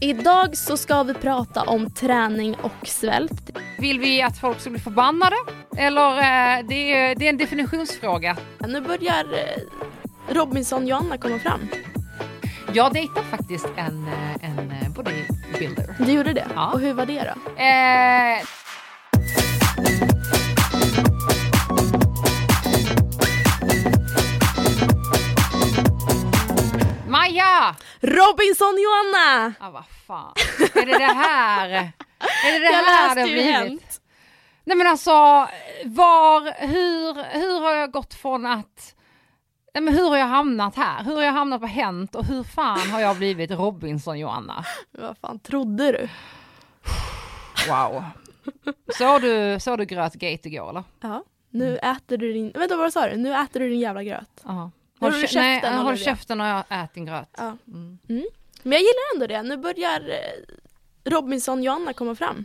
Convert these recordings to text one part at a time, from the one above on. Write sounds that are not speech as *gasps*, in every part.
Idag så ska vi prata om träning och svält. Vill vi att folk ska bli förbannade? Eller eh, det, är, det är en definitionsfråga. Nu börjar eh, Robinson-Joanna komma fram. Jag dejtar faktiskt en, eh, en bodybuilder. Du gjorde det? Ja. Och hur var det då? Eh, Maja! Robinson-Joanna! Ah, vad fan. Är det det här? Är det det *laughs* Jag här det har blivit? Hänt. Nej men alltså, var, hur, hur har jag gått från att Nej, men hur har jag hamnat här? Hur har jag hamnat på Hänt och hur fan har jag blivit Robinson-Joanna? Vad fan trodde du? Wow. Såg du, såg du Grötgate igår eller? Ja. Nu äter du din... Vänta vad sa du? Nu äter du din jävla gröt. Ja. Håll, du kä- nej, käften, håll käften och jag ät din gröt. Ja. Mm. Men jag gillar ändå det. Nu börjar eh, Robinson-Joanna komma fram.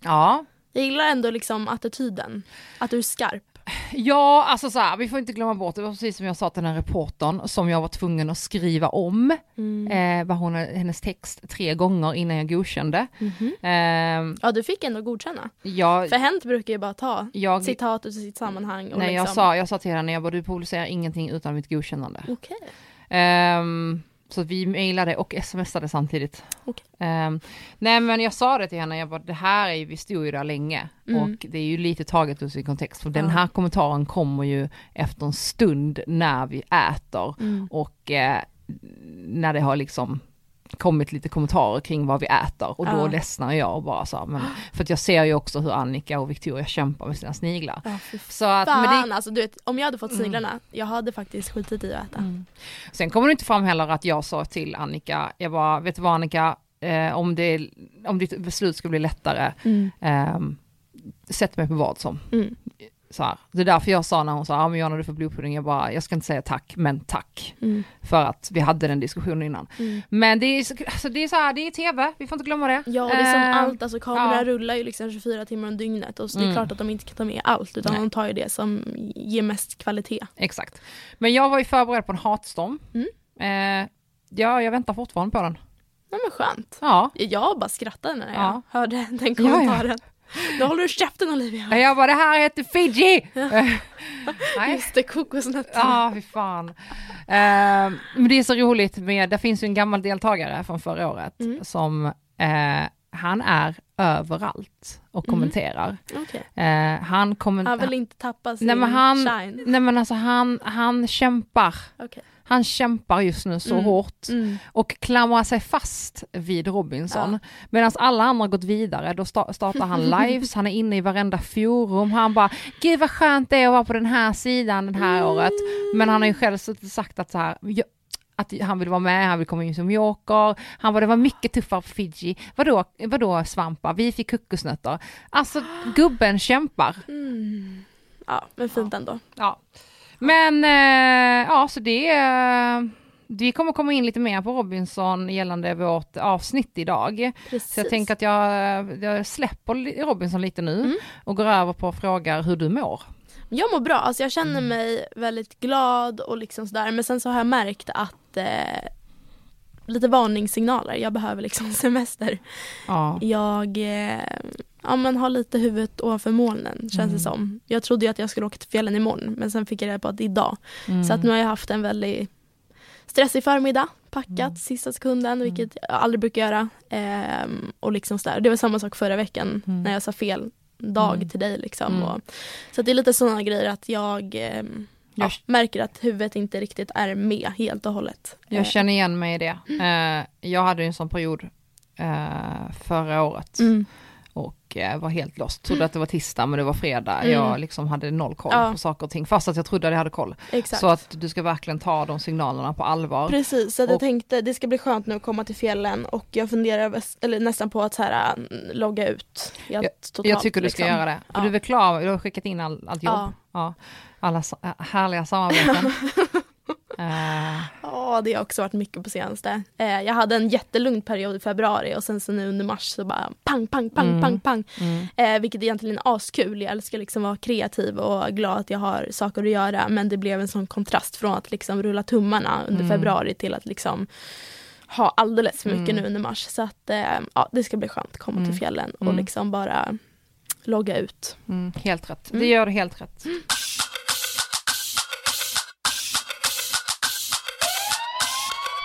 Ja. Jag gillar ändå liksom attityden. Att du är skarp. Ja, alltså så här, vi får inte glömma bort, det var precis som jag sa till den här reportern som jag var tvungen att skriva om, eh, vad hon, hennes text tre gånger innan jag godkände. Mhm. Eh, Ja, du fick ändå godkänna. jag, För Hänt brukar ju bara ta jag, citat ur sitt sammanhang nej, jag, liksom... sa, jag sa till henne, jag bara, du publicerar ingenting utan mitt godkännande. Okej. Ehm, så vi mejlade och smsade samtidigt. Okej. Ehm, nej men jag sa det till henne, jag bara, det här är ju, vi stod ju där länge Mm. och det är ju lite taget ur sin kontext för den Ja. här kommentaren kommer ju efter en stund när vi äter Mm. och eh, när det har liksom kommit lite kommentarer kring vad vi äter och då Ja. ledsnar jag och bara så här, men för att jag ser ju också hur Annika och Victoria kämpar med sina sniglar. Ja, Så att, men fan det, alltså du vet, om jag hade fått Mm. sniglarna, jag hade faktiskt skitit i att äta. Mm. Sen kommer det inte fram heller att jag sa till Annika, jag bara, vet du vad Annika, eh, om, det, om ditt beslut ska bli lättare, Mm. ehm, sätt mig på vad som. Mm. Så här. Det är därför jag sa när hon sa, ja men Jonna du får blodpudding, jag bara, jag ska inte säga tack, men tack. Mm. För att vi hade den diskussionen innan. Mm. Men det är, så- alltså, det är så här, det är tv, vi får inte glömma det. Ja, det är som Ehm, allt, alltså kamerorna ja. rullar ju liksom 24 timmar om dygnet och så det är Mm. klart att de inte kan ta med allt utan Nej. de tar ju det som ger mest kvalitet. Exakt. Men jag var ju förberedd på en hatstorm. Mm. Eh, ja, jag väntar fortfarande på den. Nej men skönt. Ja. Jag bara skrattade när jag Ja. hörde den ja. Då håller du käften Olivia. Jag bara, det här heter Fiji! *laughs* Nej. Just det, kokosnötter. Ja, fy fan. Eh, men det är så roligt med, det finns ju en gammal deltagare från förra året Mm. som, eh, han är överallt och Mhm. kommenterar. Okej. Eh, han kommer... Han vill inte tappa sin Nej, men han- shine. Nej men alltså han, han kämpar. Okej. Han kämpar just nu så Mm. hårt Mm. och klamrar sig fast vid Robinson. Medan alla andra gått vidare, då sta- startar han *laughs* lives, han är inne i varenda forum, han bara “Gud vad skönt det är att vara på den här sidan det här året”. Men han har ju själv sagt att så här, "Ja, att han vill vara med, han vill komma in som joker. Han bara, det var mycket tuffare på Fiji. Vadå, vadå svampar? Vi fick kokosnötter. Alltså *gasps* gubben kämpar. Mm. Ja, men fint ändå. Ja. Men eh, ja, så det är... Vi kommer komma in lite mer på Robinson gällande vårt avsnitt idag. Precis. Så jag tänker att jag, jag släpper Robinson lite nu Mm. och går över på frågar hur du mår. Jag mår bra, alltså jag Mm. känner mig väldigt glad och liksom sådär men sen så har jag märkt att eh, lite varningssignaler, jag behöver liksom *laughs* semester. Ja. Jag eh, ja, men har lite huvudet ovanför molnen känns Mm. det som. Jag trodde ju att jag skulle åka till fjällen imorgon men sen fick jag reda på att det är idag. Mm. Så att nu har jag haft en väldigt stressig förmiddag, packat Mm. sista sekunden vilket jag aldrig brukar göra. Ehm, och liksom sådär. Det var samma sak förra veckan Mm. när jag sa fel dag Mm. till dig liksom. Mm. Och, så det är lite sådana grejer att jag ja, Jag- märker att huvudet inte riktigt är med helt och hållet. Jag Eh, känner igen mig i det. Eh, jag hade en sån period eh, förra året mm, och eh, var helt lost. Trodde att det var tisdag men det var fredag. Mm. Jag liksom hade noll koll Ja. på saker och ting fast att jag trodde att jag hade koll. exakt. Så att du ska verkligen ta de signalerna på allvar. Precis, så att jag Och- tänkte det ska bli skönt nu att komma till fjällen och jag funderar eller nästan på att så här, mm, logga ut helt totalt. Jag tycker du ska liksom. göra det. Ja. du är klar, du har skickat in all, allt jobb. Ja. Ja. Alla äh, härliga samarbeten. *laughs* Eh, Ja, det har också varit mycket på senaste. Eh, jag hade en jättelugn period i februari och sen så nu under mars så bara pang, pang, pang, Mm. pang, pang. mm, Eh, vilket egentligen är askul. Jag älskar liksom vara kreativ och glad att jag har saker att göra. Men det blev en sån kontrast från att liksom rulla tummarna under Mm. februari till att liksom ha alldeles för mycket Mm. nu under mars. Så att eh, ja, det ska bli skönt att komma Mm. till fjällen och Mm. liksom bara logga ut. Mm, helt rätt, Mm. det gör du helt rätt.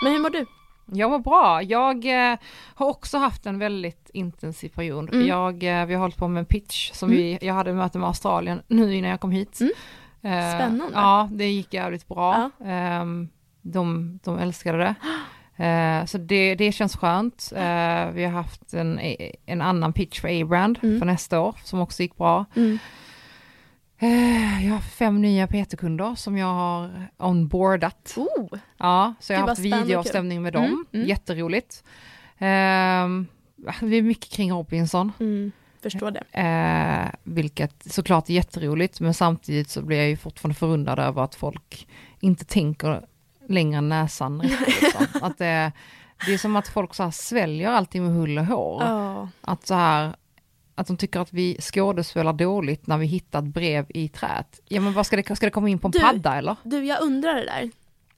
Men hur mår du? Jag mår bra. Jag eh, har också haft en väldigt intensiv period. Mm. Jag, eh, vi har hållit på med en pitch som Mm. vi, jag hade möte med Australien nu innan jag kom hit. Mm. Eh, Spännande. Ja, det gick jävligt bra. Ehm, de, de älskade det. Eh, så det, det känns skönt. Eh, vi har haft en, en annan pitch för A-brand Mm. för nästa år som också gick bra. Eh, jag har fem nya PT-kunder som jag har onboardat. Oh, Ja, så jag har haft videoavstämning med dem. Mm, mm. Jätteroligt. Ehm, det är mycket kring Robinson, mm, förstår det. eh, vilket såklart är jätteroligt, men samtidigt så blir jag ju fortfarande förundrad över att folk inte tänker längre än näsan. *laughs* riktigt, liksom. att det, det är som att folk så här sväljer allting med hull och hår. Ja. Att så här, att de tycker att vi skådespelar dåligt när vi hittar ett brev i träet. Ja men vad ska det, ska det komma in på en Du- padda eller? Du, jag undrar det där.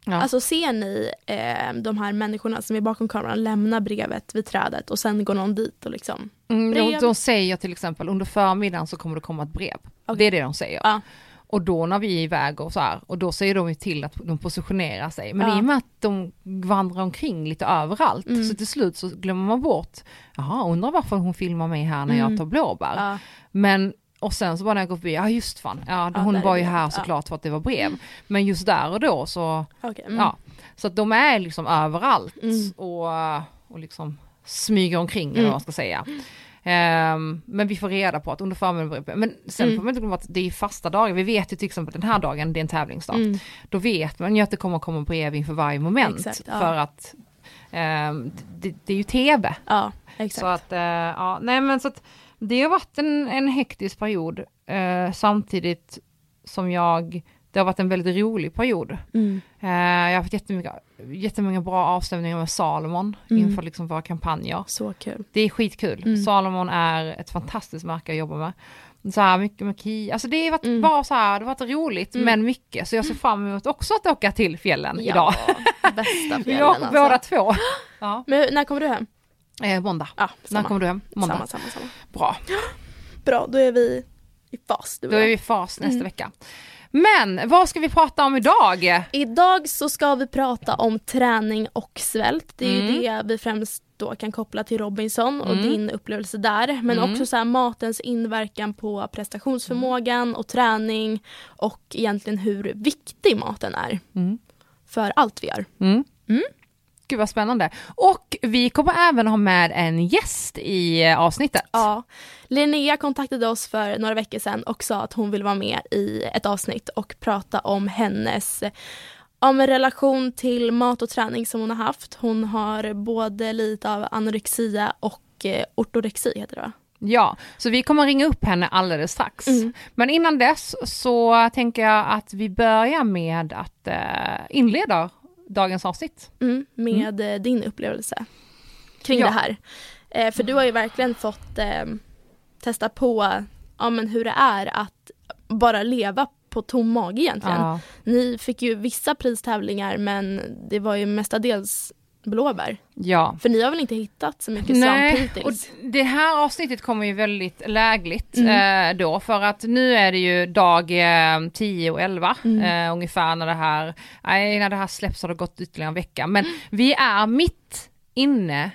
Ja. Alltså ser ni eh, de här människorna som är bakom kameran lämna brevet vid trädet och sen går någon dit och liksom... Mm, de, de säger till exempel under förmiddagen så kommer det komma ett brev. Okej. Det är det de säger. Ja. Och då när vi är iväg och så här, och då säger de ju till att de positionerar sig. Men Ja. i och med att de vandrar omkring lite överallt, Mm. så till slut så glömmer man bort, jaha, undrar varför hon filmar mig här när Mm. jag tar blåbär. Ja. Men, och sen så bara när jag går förbi, ja just fan, ja, Ja, hon var ju här Ja. såklart för att det var brev. Men just där och då så, Okej. Mm. ja. Så att de är liksom överallt Mm. och, och liksom smyger omkring eller Mm. vad man ska säga. Ehm, men vi får reda på att under förmiddagen, men sen Mm. får man inte glömma att det är fasta dagar. Vi vet ju till exempel den här dagen, det är en tävlingsdag. Mm. Då vet man ju att det kommer komma brev inför varje moment. Exakt, ja. För att ehm, det, det är ju tv. Ja, exakt. Så att, eh, ja, nej men så att det har varit en, en hektisk period. eh, samtidigt som jag, det har varit en väldigt rolig period. Mm. Eh, jag har haft jättemycket, jättemånga bra avstämningar med Salomon Mm. inför liksom våra kampanjer. Så kul. Det är skitkul. Mm. Salomon är ett fantastiskt märke att jobba med. Så här mycket med ki, alltså det har varit Mm. bara så här, det har varit roligt Mm. men mycket. Så jag ser fram emot också att åka till fjällen Ja, idag. bästa *laughs* Vi fjällen båda alltså. två. *gasps* Ja. Men när kommer du hem? Eh, måndag. Ja, När kommer du hem? Måndag. Samma, samma, samma. Bra. *gasps* Bra, då är vi i fas Då är vi i fas nästa Mm. vecka. Men vad ska vi prata om idag? Idag så ska vi prata om träning och svält. Det är ju Mm. det vi främst då kan koppla till Robinson och Mm. din upplevelse där. Men Mm. också så här matens inverkan på prestationsförmågan och träning och egentligen hur viktig maten är Mm. för allt vi gör. Gud vad spännande. Och vi kommer även ha med en gäst i eh, avsnittet. Ja, Linnea kontaktade oss för några veckor sedan och sa att hon vill vara med i ett avsnitt och prata om hennes om en relation till mat och träning som hon har haft. Hon har både lite av anorexia och eh, ortorexi heter det va? Ja, så vi kommer ringa upp henne alldeles strax. Mm. Men innan dess så tänker jag att vi börjar med att eh, inleda dagens avsnitt. Mm, med eh, din upplevelse kring Ja. det här. Eh, för du har ju verkligen fått eh, testa på ja, men hur det är att bara leva på tom mage egentligen. Ja. Ni fick ju vissa pristävlingar men det var ju mestadels blåbär. ja. För ni har väl inte hittat så mycket svamp Nej, och hittills? det här avsnittet kommer ju väldigt lägligt Mm. eh, då, för att nu är det ju dag eh, 10 och 11 Mm. eh, ungefär när det här, nej när det här släpps har det gått ytterligare en vecka, men vi är mitt inne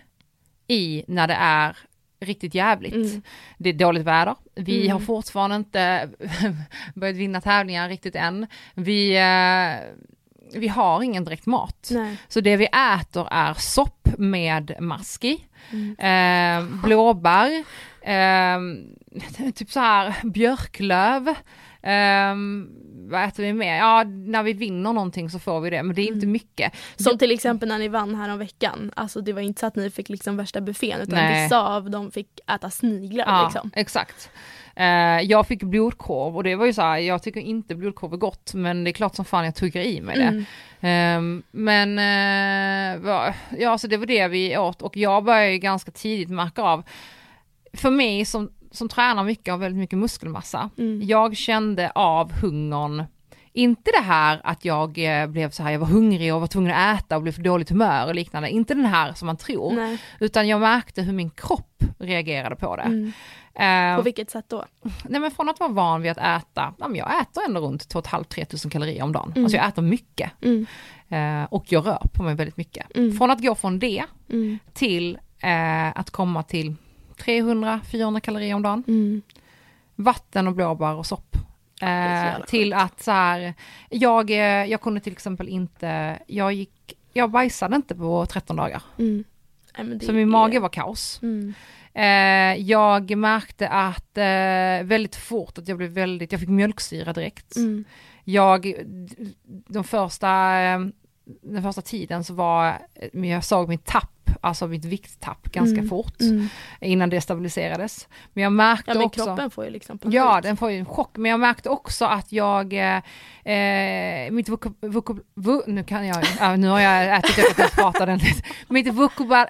i när det är riktigt jävligt. Mm. Det är dåligt väder, vi Mm. har fortfarande inte *laughs* börjat vinna tävlingar riktigt än, vi, eh, vi har ingen direkt mat. Nej. Så det vi äter är sopp med mask i, Mm. eh, blåbär, eh, typ så här björklöv, eh, vad äter vi mer? Ja, när vi vinner någonting så får vi det, men det är inte Mm. mycket. Som till exempel när ni vann här om veckan. Alltså det var inte så att ni fick liksom värsta buffén utan Nej. vissa av dem fick äta sniglar Ja, liksom. exakt. Eh, jag fick blodkorv och det var ju så här, jag tycker inte blodkorv är gott, men det är klart som fan jag tuggar i mig det. Mm. Ehm, men va- ja, så det var det vi åt och jag började ju ganska tidigt märka av, för mig som, som tränar mycket har väldigt mycket muskelmassa, Mm. jag kände av hungern inte det här att jag eh, blev så här, jag var hungrig och var tvungen att äta och blev för dåligt humör och liknande, inte den här som man tror, Nej. utan jag märkte hur min kropp reagerade på det. Mm. Eh, På vilket sätt då? nej men från att vara van vid att äta, ja, men jag äter ändå runt 2 500-3 tusen kalorier om dagen. Mm. Alltså jag äter mycket. Mm. Eh, och jag rör på mig väldigt mycket. Mm. Från att gå från det Mm. till eh, att komma till 300-400 kalorier om dagen. Mm. Vatten och blåbär och sopp. Eh, till att så här, jag, eh, jag kunde till exempel inte, jag gick, jag bajsade inte på 13 dagar. Mm. Nej, men det Så min är- mage var kaos. Mm. Eh, jag märkte att eh, väldigt fort att jag blev väldigt, jag fick mjölksyra direkt. Mm. Jag, de första, eh, den första tiden så var, men jag såg mitt tapp, alltså mitt vikttapp ganska Mm. fort Mm. innan det stabiliserades. Men jag märkte Ja men också, kroppen får ju liksom panik. ja den får ju en chock, men jag märkte också att jag, eh, eh, mitt vokab, vokab, vo, nu kan jag, ja, nu har jag ätit upp att jag pratar ordentligt, mitt vokabulär,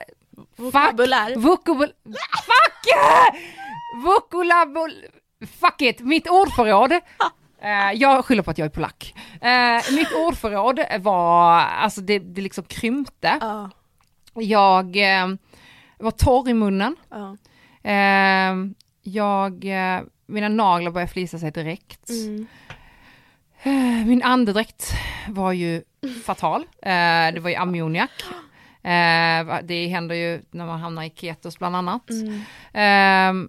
Vokabulär. Vokabul... Fuck! Vokulabul... Fuck it, mitt ordförråd. Eh, jag skyller på att jag är polack. Eh, mitt ordförråd var, alltså det, det liksom krympte. Ja. Jag eh, var torr i munnen. ja. Eh, jag, eh, mina naglar började flisa sig direkt. Mm. Eh, Min andedräkt var ju fatal. Eh, det var ju ammoniak. Det händer ju när man hamnar i ketos bland annat. Mm.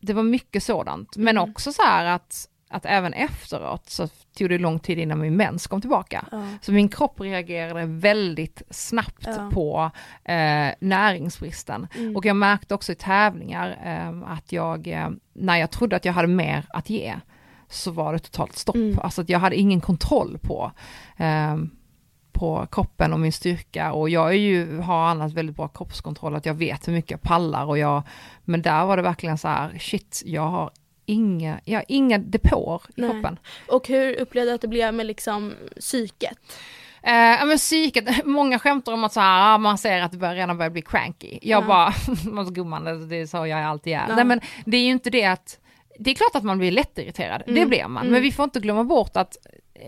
Det var mycket sådant, men Mm. också så här att, att även efteråt så tog det lång tid innan min mens kom tillbaka. Ja. Så min kropp reagerade väldigt snabbt Ja. på eh, näringsbristen. Mm. Och jag märkte också i tävlingar eh, att jag, eh, när jag trodde att jag hade mer att ge, så var det totalt stopp. Mm. Alltså att jag hade ingen kontroll på, eh, på kroppen och min styrka. Och jag är ju, har annars väldigt bra kroppskontroll, att jag vet hur mycket jag pallar. Och jag, men där var det verkligen så här, shit, jag har inga, har inga depåer i Nej. kroppen. Och hur upplevde du att det blev med liksom psyket? Eh, ja men psyket, *laughs* många skämtar om att så här, ah, man ser att det börjar, redan börjar bli cranky. Jag Ja. bara, *laughs* gumman, det- det är så jag alltid är. Ja. Nej men det är ju inte det att, det är klart att man blir lättirriterad, det Mm. blir man. Mm. Men vi får inte glömma bort att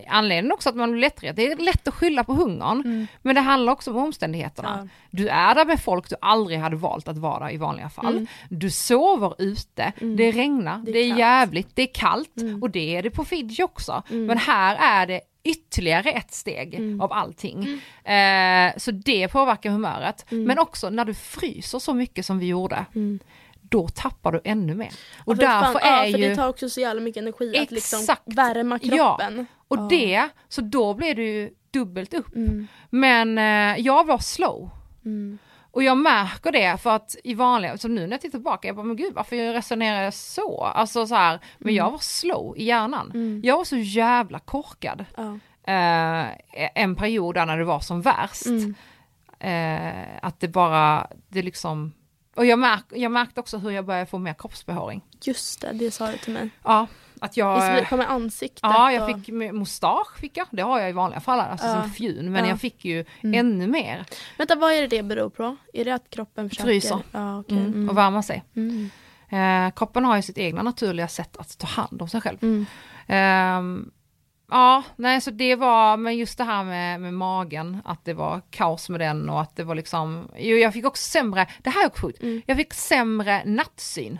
anledningen också att man blir lättirriterad, det är lätt att skylla på hungern. Mm. Men det handlar också om omständigheterna. Ja. Du är där med folk du aldrig hade valt att vara i vanliga fall. Mm. Du sover ute, Mm. det regnar, Det det är är, kallt. jävligt, det är kallt Mm. och det är det på Fiji också. Mm. Men här är det ytterligare ett steg Mm. av allting. Eh, så det påverkar humöret. Mm. Men också när du fryser så mycket som vi gjorde, Mm. Då tappar du ännu mer. Och Ja, för fan, därför ja, är för ju... det tar också så jävla mycket energi att liksom Exakt. värma Ja. kroppen. Och Ja. det, så då blir det ju dubbelt upp. Mm. Men eh, jag var slow. Mm. Och jag märker det för att i vanliga, så nu när jag tittar tillbaka, jag bara men gud varför resonerar jag så? Alltså så här, men jag var slow i hjärnan. Mm. Jag var så jävla korkad. Ja. Eh, en period där när det var som värst. Mm. Eh, att det bara, det liksom, och jag, märk, jag märkte också hur jag började få mer kroppsbehåring. Just det, det sa du till mig. Ja, att jag... Det med ansiktet? Ja, jag och... fick mustasch fick jag, det har jag i vanliga fall, alltså Ja. som fjun, men Ja. jag fick ju Mm. ännu mer Vänta, vad är det det beror på? Är det att kroppen försöker? Fryser. Ja, okej. mm, Mm. och värma sig. Mm. Eh, kroppen har ju sitt egna naturliga sätt att ta hand om sig själv. Mm. Ja, nej så det var, men just det här med, med magen, att det var kaos med den och att det var liksom, jo jag fick också sämre, det här är också sjukt, Mm. jag fick sämre nattsyn.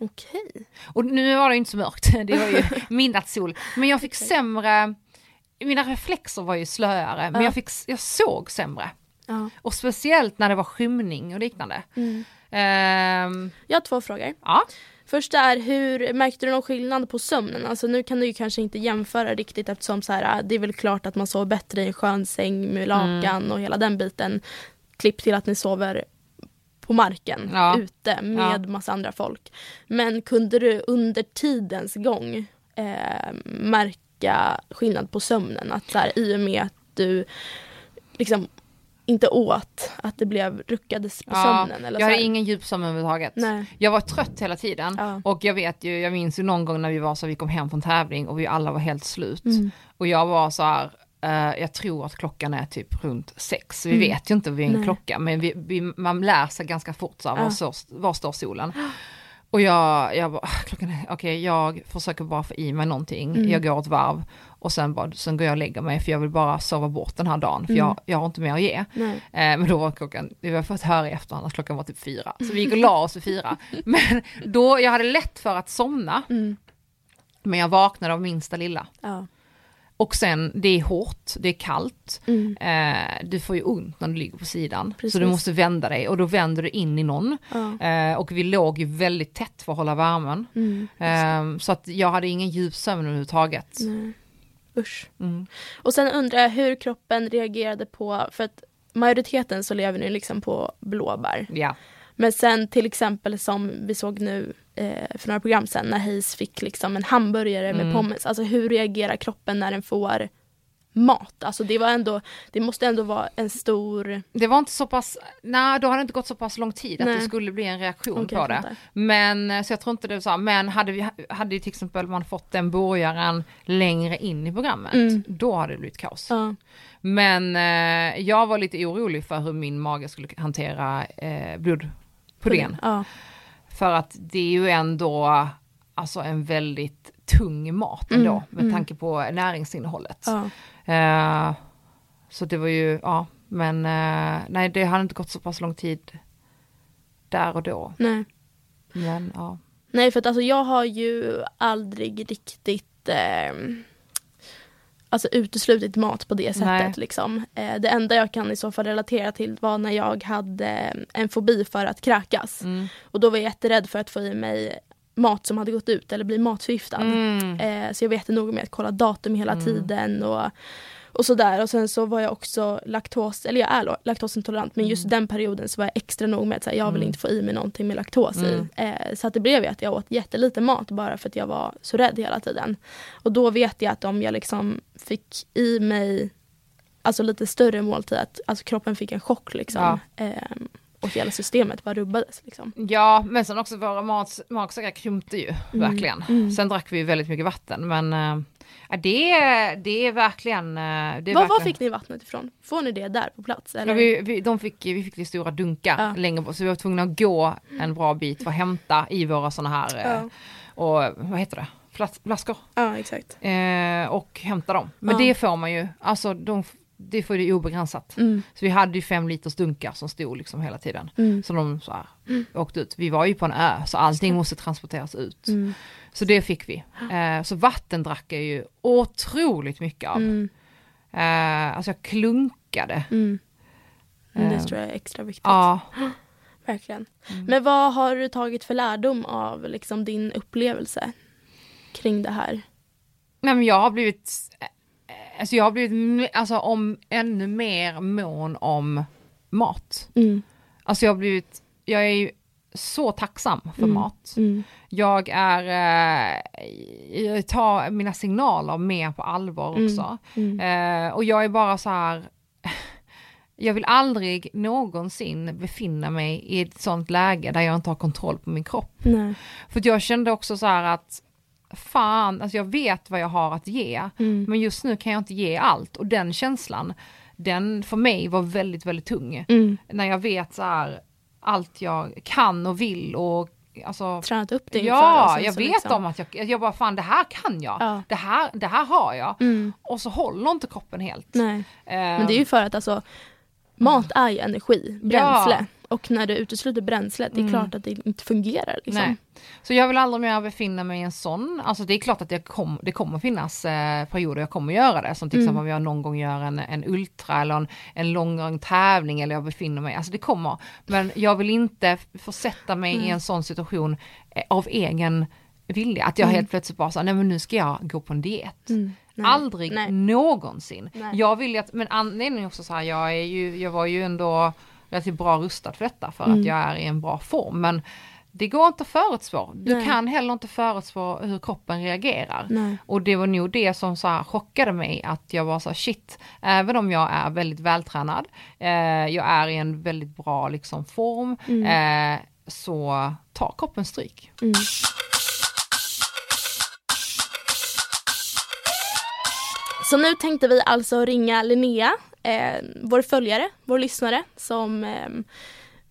Okej. Och nu var det inte så mörkt, *laughs* det var ju *laughs* midnattssol, men jag fick Okej. sämre, mina reflexer var ju slöare, men Ja. jag, fick, jag såg sämre. Ja. Och speciellt när det var skymning och liknande. Mm. Ehm, Jag har två frågor. ja, Första är, hur märkte du någon skillnad på sömnen? Alltså nu kan du ju kanske inte jämföra riktigt eftersom så här, det är väl klart att man sover bättre i en skön säng med lakan och hela den biten. Klipp till att ni sover på marken, Ja. ute med massa andra folk. Men kunde du under tidens gång eh, märka skillnad på sömnen? Att så här, i och med att du liksom inte åt, att det blev ruckades på ja sömnen? Eller jag hade ingen djupsömn överhuvudtaget. Nej. Jag var trött hela tiden Ja. och jag vet ju, jag minns ju någon gång när vi var så vi kom hem från tävling och vi alla var helt slut. Mm. Och jag var så här, eh, jag tror att klockan är typ runt sex. Vi Mm. vet ju inte vid en Nej. klocka men vi, vi, man lär sig ganska fort så här, var, står, var står solen. Och jag, jag bara, "Ah, klockan är, okej jag försöker bara få i mig någonting, Mm. jag går ett varv och sen, bara, sen går jag och lägger mig för jag vill bara sova bort den här dagen för Mm. jag, jag har inte mer att ge. Eh, men då var klockan, vi har fått höra i efterhand att klockan var typ fyra, så vi gick och la oss vid fyra. *laughs* Men då, jag hade lätt för att somna, Mm. men jag vaknade av minsta lilla. Ja. Och sen, det är hårt, det är kallt, Mm. eh, du får ju ont när du ligger på sidan. Så Precis. du måste vända dig och då vänder du in i någon. Ja. Eh, och vi låg ju väldigt tätt för att hålla värmen. Mm. Eh, så att jag hade ingen djup sömn överhuvudtaget. Nej. Usch. Mm. Och sen undrar jag hur kroppen reagerade på, för att majoriteten så lever ni liksom på blåbär. Ja. Men sen till exempel som vi såg nu eh, för några program sen när Hayes fick liksom en hamburgare med Mm. pommes. Alltså hur reagerar kroppen när den får mat? Alltså det var ändå, det måste ändå vara en stor... Det var inte så pass, nej då hade det inte gått så pass lång tid att Nej. det skulle bli en reaktion Okej, på det. Men eh, så jag tror inte det var så, men hade vi, hade ju till exempel man fått den burgaren längre in i programmet, Mm. då hade det blivit kaos. Ja. Men eh, jag var lite orolig för hur min mage skulle hantera eh, blodpudingen. Ja. För att det är ju ändå alltså en väldigt tung mat ändå Mm, med mm. tanke på näringsinnehållet. Ja. Eh, så det var ju, ja, men eh, nej det hade inte gått så pass lång tid där och då. Nej. Men ja. Nej för att alltså jag har ju aldrig riktigt eh, Alltså uteslutit mat på det sättet liksom. Eh, det enda jag kan i så fall relatera till var när jag hade en fobi för att kräkas. Mm. Och då var jag jätterädd för att få i mig mat som hade gått ut eller bli matförgiftad. Mm. Eh, så jag var jättenoga med att kolla datum hela Mm. tiden och, och sådär. Och sen så var jag också laktos, eller jag är laktosintolerant men just den perioden så var jag extra noga med att säga, jag vill Mm. inte få i mig någonting med laktos i. Mm. Eh, så att det blev ju att jag åt jättelite mat bara för att jag var så rädd hela tiden. Och då vet jag att om jag liksom fick i mig alltså lite större måltid, att alltså kroppen fick en chock liksom. Eh, och hela systemet bara rubbades liksom. Ja, men sen också våra magsäckar krympte ju verkligen. mm. Sen drack vi ju väldigt mycket vatten, men eh, ja, det, är- det är verkligen... eh, Det är Var, verkligen... var fick ni vattnet ifrån? Får ni det där på plats? Eller? Ja, vi, vi, de fick, vi fick i stora dunkar Ja. längre bort, så vi var tvungna att gå en bra bit för att hämta i våra sådana här, eh, ja. och vad heter det, Flas- flaskor, ja, exakt. eh, och hämta dem. Men det får man ju, alltså de, det får ju obegränsat. Mm. Så vi hade ju fem liters dunkar som stod liksom hela tiden. Mm. Så de så här, åkte ut. Vi var ju på en ö, så allting måste transporteras ut. Mm. Så det fick vi. Eh, så vatten drack jag ju otroligt mycket av. Mm. Eh, alltså jag klunkade. Mm. Men Det Eh, tror jag är extra viktigt. Ja. *gasps* Verkligen. Mm. Men vad har du tagit för lärdom av liksom, din upplevelse kring det här? Nej men jag har blivit, eh, alltså jag har blivit alltså om ännu mer mån om mat. Mm. Alltså jag har blivit, jag är ju så tacksam för Mm. mat. Mm. Jag är, eh, jag tar mina signaler mer på allvar Mm. också. Mm. Eh, och jag är bara så här, *sighs* jag vill aldrig någonsin befinna mig i ett sånt läge där jag inte har kontroll på min kropp. Nej. För jag kände också så här att, fan, alltså jag vet vad jag har att ge, Mm. men just nu kan jag inte ge allt. Och den känslan, den för mig var väldigt, väldigt tung. Mm. När jag vet så här, allt jag kan och vill och alltså Tränat upp det inför Ja, sen jag vet liksom- om att jag, jag bara fan det här kan jag, Ja. det, här, det här har jag. Mm. Och så håller inte kroppen helt. Nej. Ehm, Men det är ju för att alltså, mat är ju energi, bränsle. Ja. Och när du utesluter bränslet, det är Mm. klart att det inte fungerar. Liksom. Nej. Så jag vill aldrig mer befinna mig i en sån, alltså det är klart att jag kom, det kommer finnas eh, perioder jag kommer göra det, som till Mm. exempel om jag någon gång gör en, en ultra eller en, en lång tävling eller jag befinner mig, alltså det kommer. Men jag vill inte försätta mig i Nej. en sån situation eh, av egen vilja, att jag Mm. helt plötsligt bara så nej men nu ska jag gå på en diet. Mm. Nej. Aldrig Nej. någonsin. Nej. Jag vill ju att, men anledningen också så här, jag är ju, jag var ju ändå relativt bra rustad för detta för Mm. att jag är i en bra form. Men det går inte att förutspå. Du Nej. kan heller inte förutspå hur kroppen reagerar. Nej. Och det var nog det som så chockade mig att jag var så här, shit, även om jag är väldigt vältränad, eh, jag är i en väldigt bra liksom form, Mm. eh, så tar kroppen stryk. Mm. Så nu tänkte vi alltså ringa Linnea, eh, vår följare, vår lyssnare som eh,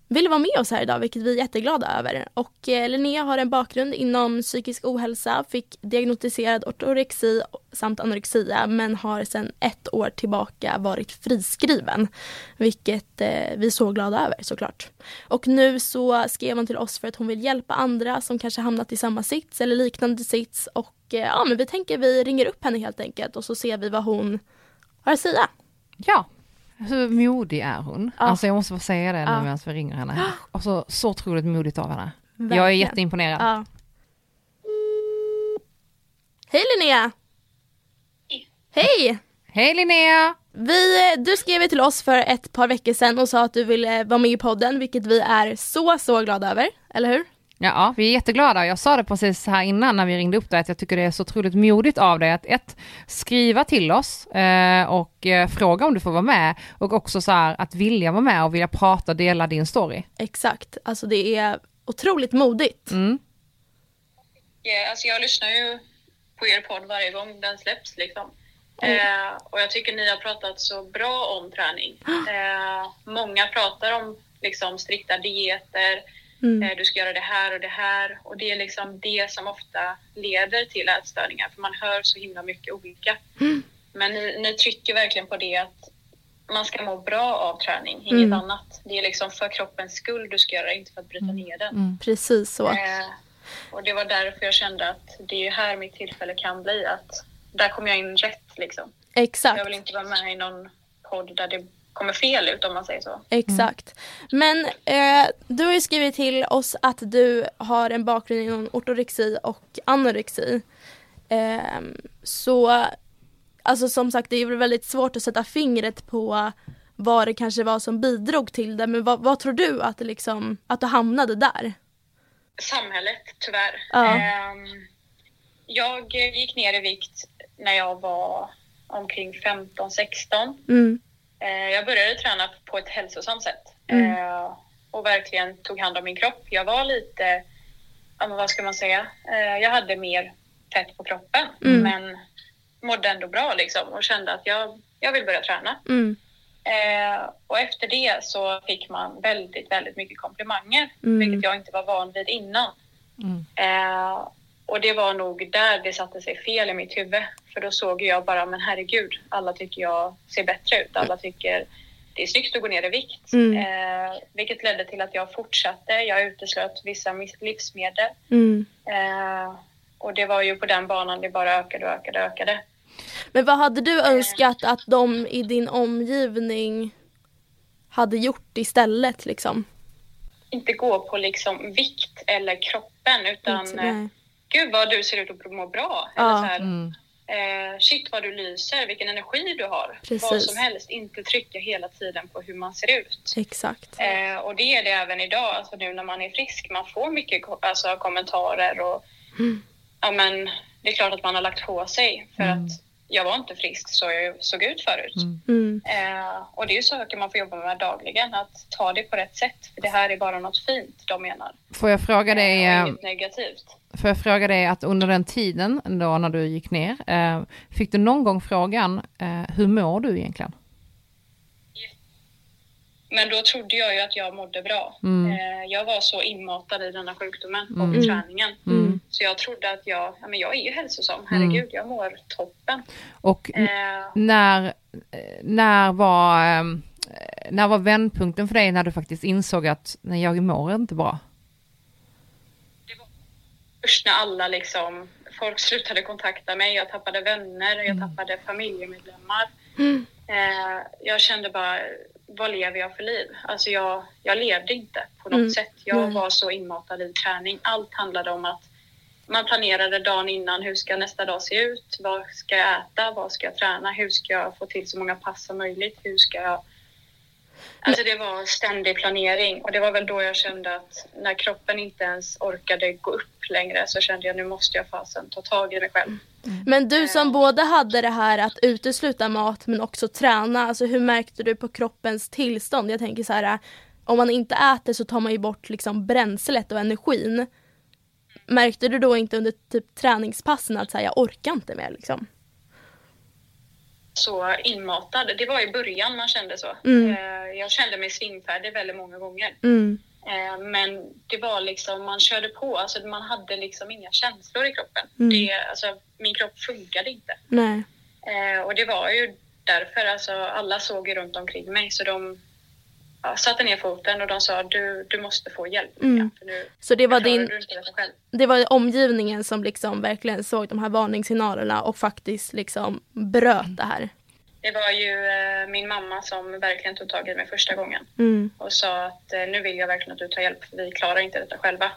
vill vara med oss här idag, vilket vi är jätteglada över. Och eh, Linnea har en bakgrund inom psykisk ohälsa, fick diagnostiserad ortorexi samt anorexia, men har sedan ett år tillbaka varit friskriven, vilket eh, vi är så glada över såklart. Och nu så skrev hon till oss för att hon vill hjälpa andra som kanske hamnat i samma sits eller liknande sits och eh, ja, men vi tänker vi ringer upp henne helt enkelt och så ser vi vad hon har att säga. Ja, hur modig är hon? Ja. Alltså jag måste få säga det nu Ja. medan vi ringer henne. Alltså så otroligt modigt av henne. Jag är Verkligen. jätteimponerad. Ja. Hej Linnea! Hej! Hej Linnea! Vi, du skrev till oss för ett par veckor sedan och sa att du ville vara med i podden, vilket vi är så, så glada över. Eller hur? Ja, vi är jätteglada. Jag sa det precis här innan när vi ringde upp dig att jag tycker det är så otroligt modigt av dig att ett, skriva till oss eh, och eh, fråga om du får vara med och också så här att vilja vara med och vilja prata och dela din story. Exakt. Alltså det är otroligt modigt. Mm. Ja, alltså jag lyssnar ju på er podd varje gång den släpps. Liksom. Eh, och jag tycker ni har pratat så bra om träning. Eh, många pratar om liksom, strikta dieter, Mm. eh, du ska göra det här och det här. Och det är liksom det som ofta leder till ätstörningar, för man hör så himla mycket olika. Men ni, ni trycker verkligen på det att man ska må bra av träning, inget Mm. annat. Det är liksom för kroppens skull du ska göra det, inte för att bryta ner den. Precis så. Eh, och det var därför jag kände att det är här mitt tillfälle kan bli. Att där kommer jag in rätt liksom. Exakt. Jag vill inte vara med i någon podd där det kommer fel ut om man säger så. Exakt. Men eh, du har ju skrivit till oss att du har en bakgrund inom ortorexi och anorexi. Eh, så, alltså som sagt det är väl väldigt svårt att sätta fingret på vad det kanske var som bidrog till det. Men vad, vad tror du att, det liksom, att du hamnade där? Samhället, tyvärr. Ja. Ehm, jag gick ner i vikt när jag var omkring 15-16. Mm. Eh, jag började träna på ett hälsosamt sätt Mm. eh, och verkligen tog hand om min kropp. Jag var lite, vad ska man säga, eh, jag hade mer fett på kroppen Mm. men mådde ändå bra liksom och kände att jag, jag vill börja träna. Mm. Eh, och efter det så fick man väldigt, väldigt mycket komplimanger, Mm. vilket jag inte var van vid innan. Mm. Eh, och det var nog där det satte sig fel i mitt huvud. För då såg jag bara, men herregud, alla tycker jag ser bättre ut. Alla tycker det är snyggt att gå ner i vikt. Mm. Eh, vilket ledde till att jag fortsatte. Jag uteslöt vissa livsmedel. Mm. Eh, och det var ju på den banan det bara ökade och ökade och ökade. Men vad hade du önskat att de i din omgivning hade gjort istället liksom? Inte gå på liksom vikt eller kroppen utan Inte- eh. Gud vad du ser ut att må bra. Eller så här, Mm. eh, shit vad du lyser, vilken energi du har. Precis. Vad som helst, inte trycka hela tiden på hur man ser ut. Exakt. Eh, och det är det även idag, alltså nu när man är frisk. Man får mycket alltså, kommentarer och Mm. ja men det är klart att man har lagt på sig för att jag var inte frisk så jag såg ut förut. Mm. Eh, och det är ju saker man får jobba med dagligen, att ta det på rätt sätt. För det här är bara något fint de menar. Får jag fråga dig, Eh, eh, inget negativt. får jag fråga dig att under den tiden då när du gick ner, eh, fick du någon gång frågan, eh, hur mår du egentligen? Men då trodde jag ju att jag mådde bra. Mm. Eh, jag var så inmatad i denna sjukdomen och Mm. träningen. Mm. Så jag trodde att jag, ja, men jag är ju hälsosam, herregud, jag mår toppen. Och Eh, när, eh, när var, eh, när var vändpunkten för dig när du faktiskt insåg att nej, jag mår inte bra? först när alla liksom, folk slutade kontakta mig, jag tappade vänner, jag Mm. tappade familjemedlemmar. Mm. Eh, jag kände bara, vad lever jag för liv? Alltså jag, jag levde inte på något Mm. sätt. Jag Nej. var så inmatad i träning. Allt handlade om att man planerade dagen innan, hur ska nästa dag se ut? Vad ska jag äta? Vad ska jag träna? Hur ska jag få till så många pass som möjligt? Hur ska jag... Alltså det var ständig planering och det var väl då jag kände att när kroppen inte ens orkade gå upp längre så kände jag nu måste jag fasen ta tag i mig själv. Men du som både hade det här att utesluta mat men också träna, alltså hur märkte du på kroppens tillstånd? Jag tänker så här, om man inte äter så tar man ju bort liksom bränslet och energin. Märkte du då inte under typ träningspassen att så här, jag orkar inte mer liksom? så inmatad. Det var i början man kände så. Mm. Eh, jag kände mig svimfärdig väldigt många gånger. Mm. Eh, men det var liksom, man körde på, alltså man hade liksom inga känslor i kroppen. Mm. Det, alltså, min kropp funkade inte. Nej. Eh, och det var ju därför, alltså alla såg ju runt omkring mig så de ja, satte ner foten och de sa du, du måste få hjälp. Mm. Ja, nu, Så det var din, det var omgivningen som liksom verkligen såg de här varningssignalerna och faktiskt liksom bröt det här. Det var ju eh, min mamma som verkligen tog tag i mig första gången Mm. och sa att eh, nu vill jag verkligen att du tar hjälp för vi klarar inte detta själva.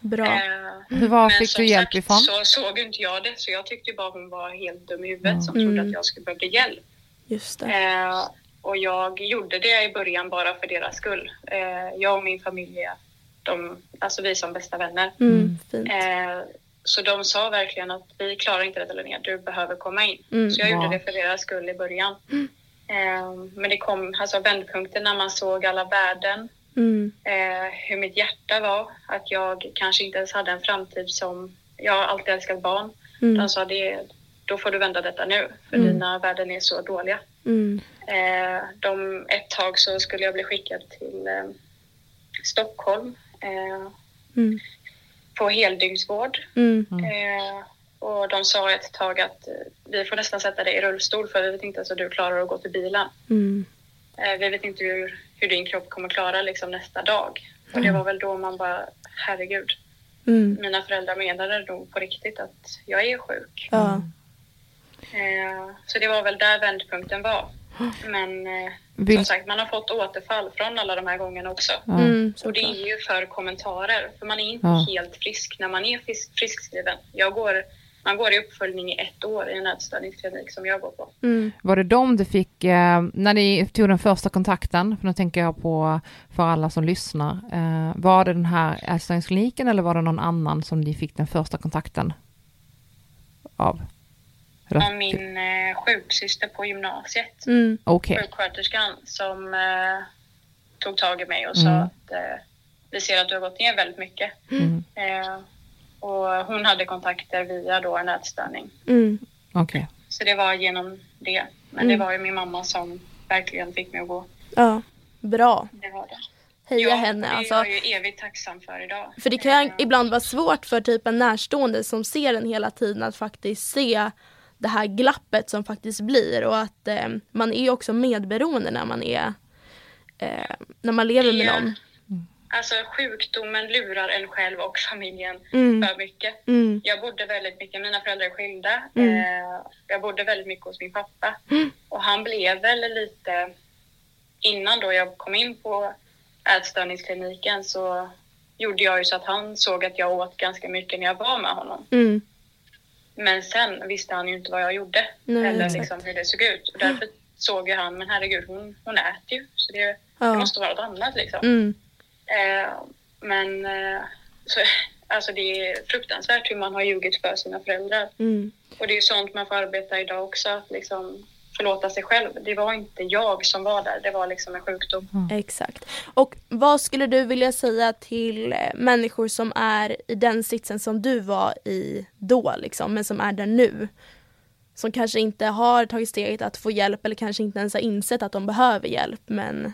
Bra. Eh, var men fick du hjälp sagt ifrån? så såg inte jag det så jag tyckte bara hon var helt dum i huvudet som Mm. trodde att jag skulle behöva hjälp. Just det. Eh, och jag gjorde det i början bara för deras skull. Eh, jag och min familj, de, alltså vi som bästa vänner. Mm. Så de sa verkligen att vi klarar inte detta Linnea, du behöver komma in. Mm. Så jag gjorde Ja. det för deras skull i början. Eh, men det kom alltså vändpunkten när man såg alla värden, Mm. eh, hur mitt hjärta var, att jag kanske inte ens hade en framtid som... Jag har alltid älskat barn. Mm. De sa det, då får du vända detta nu, för Mm. dina värden är så dåliga. Mm. Eh, de, ett tag så skulle jag bli skickad till eh, Stockholm eh, Mm. På heldygnsvård. Mm. Eh, och de sa ett tag att eh, vi får nästan sätta dig i rullstol för vi vet inte ens om du klarar att gå till bilen. Mm. Eh, vi vet inte hur, hur din kropp kommer klara liksom, nästa dag. Och det var väl då man bara, herregud. Mm. Mina föräldrar menade nog på riktigt att jag är sjuk. Ja. Eh, så det var väl där vändpunkten var. Men eh, Vill- som sagt, man har fått återfall från alla de här gångerna också. Mm. Och det är ju för kommentarer, för man är inte Ja. helt frisk när man är frisk, friskskriven. Jag går, man går i uppföljning i ett år i en ätstörningsklinik som jag går på. Mm. Var det dem du fick, eh, när ni tog den första kontakten, för nu tänker jag på för alla som lyssnar, eh, var det den här ätstörningskliniken eller var det någon annan som ni fick den första kontakten av? Av min eh, sjuksyster på gymnasiet, Mm. Okej, sjuksköterskan, som eh, tog tag i mig och sa Mm. att eh, vi ser att du har gått ner väldigt mycket. Mm. Eh, och hon hade kontakter via då en ätstörning. Mm. okej. Så det var genom det. Men Mm. det var ju min mamma som verkligen fick mig att gå. Ja. Bra. Det var det. Heja ja, henne det alltså. är jag ju evigt tacksam för idag. För det kan Eh, ibland vara svårt för typ en närstående som ser en hela tiden att faktiskt se det här glappet som faktiskt blir och att eh, man är också medberoende när man är eh, när man lever med någon. Alltså sjukdomen lurar en själv och familjen Mm. för mycket. Mm. Jag bodde väldigt mycket, mina föräldrar är skilda. Mm. Eh, jag bodde väldigt mycket hos min pappa. Och han blev väl lite, innan då jag kom in på ätstörningskliniken så gjorde jag ju så att han såg att jag åt ganska mycket när jag var med honom. Men sen visste han ju inte vad jag gjorde Nej, eller exakt. liksom hur det såg ut. Och därför såg ju han, men herregud hon, hon äter ju så det, det Ja. måste vara något annat liksom. Mm. Eh, men eh, så, *laughs* alltså det är fruktansvärt hur man har ljugit för sina föräldrar. Mm. Och det är ju sånt man får arbeta idag också, liksom förlåta sig själv. Det var inte jag som var där, det var liksom en sjukdom. Exakt. Och vad skulle du vilja säga till eh, människor som är i den sitsen som du var i då liksom, men som är där nu? Som kanske inte har tagit steget att få hjälp eller kanske inte ens har insett att de behöver hjälp men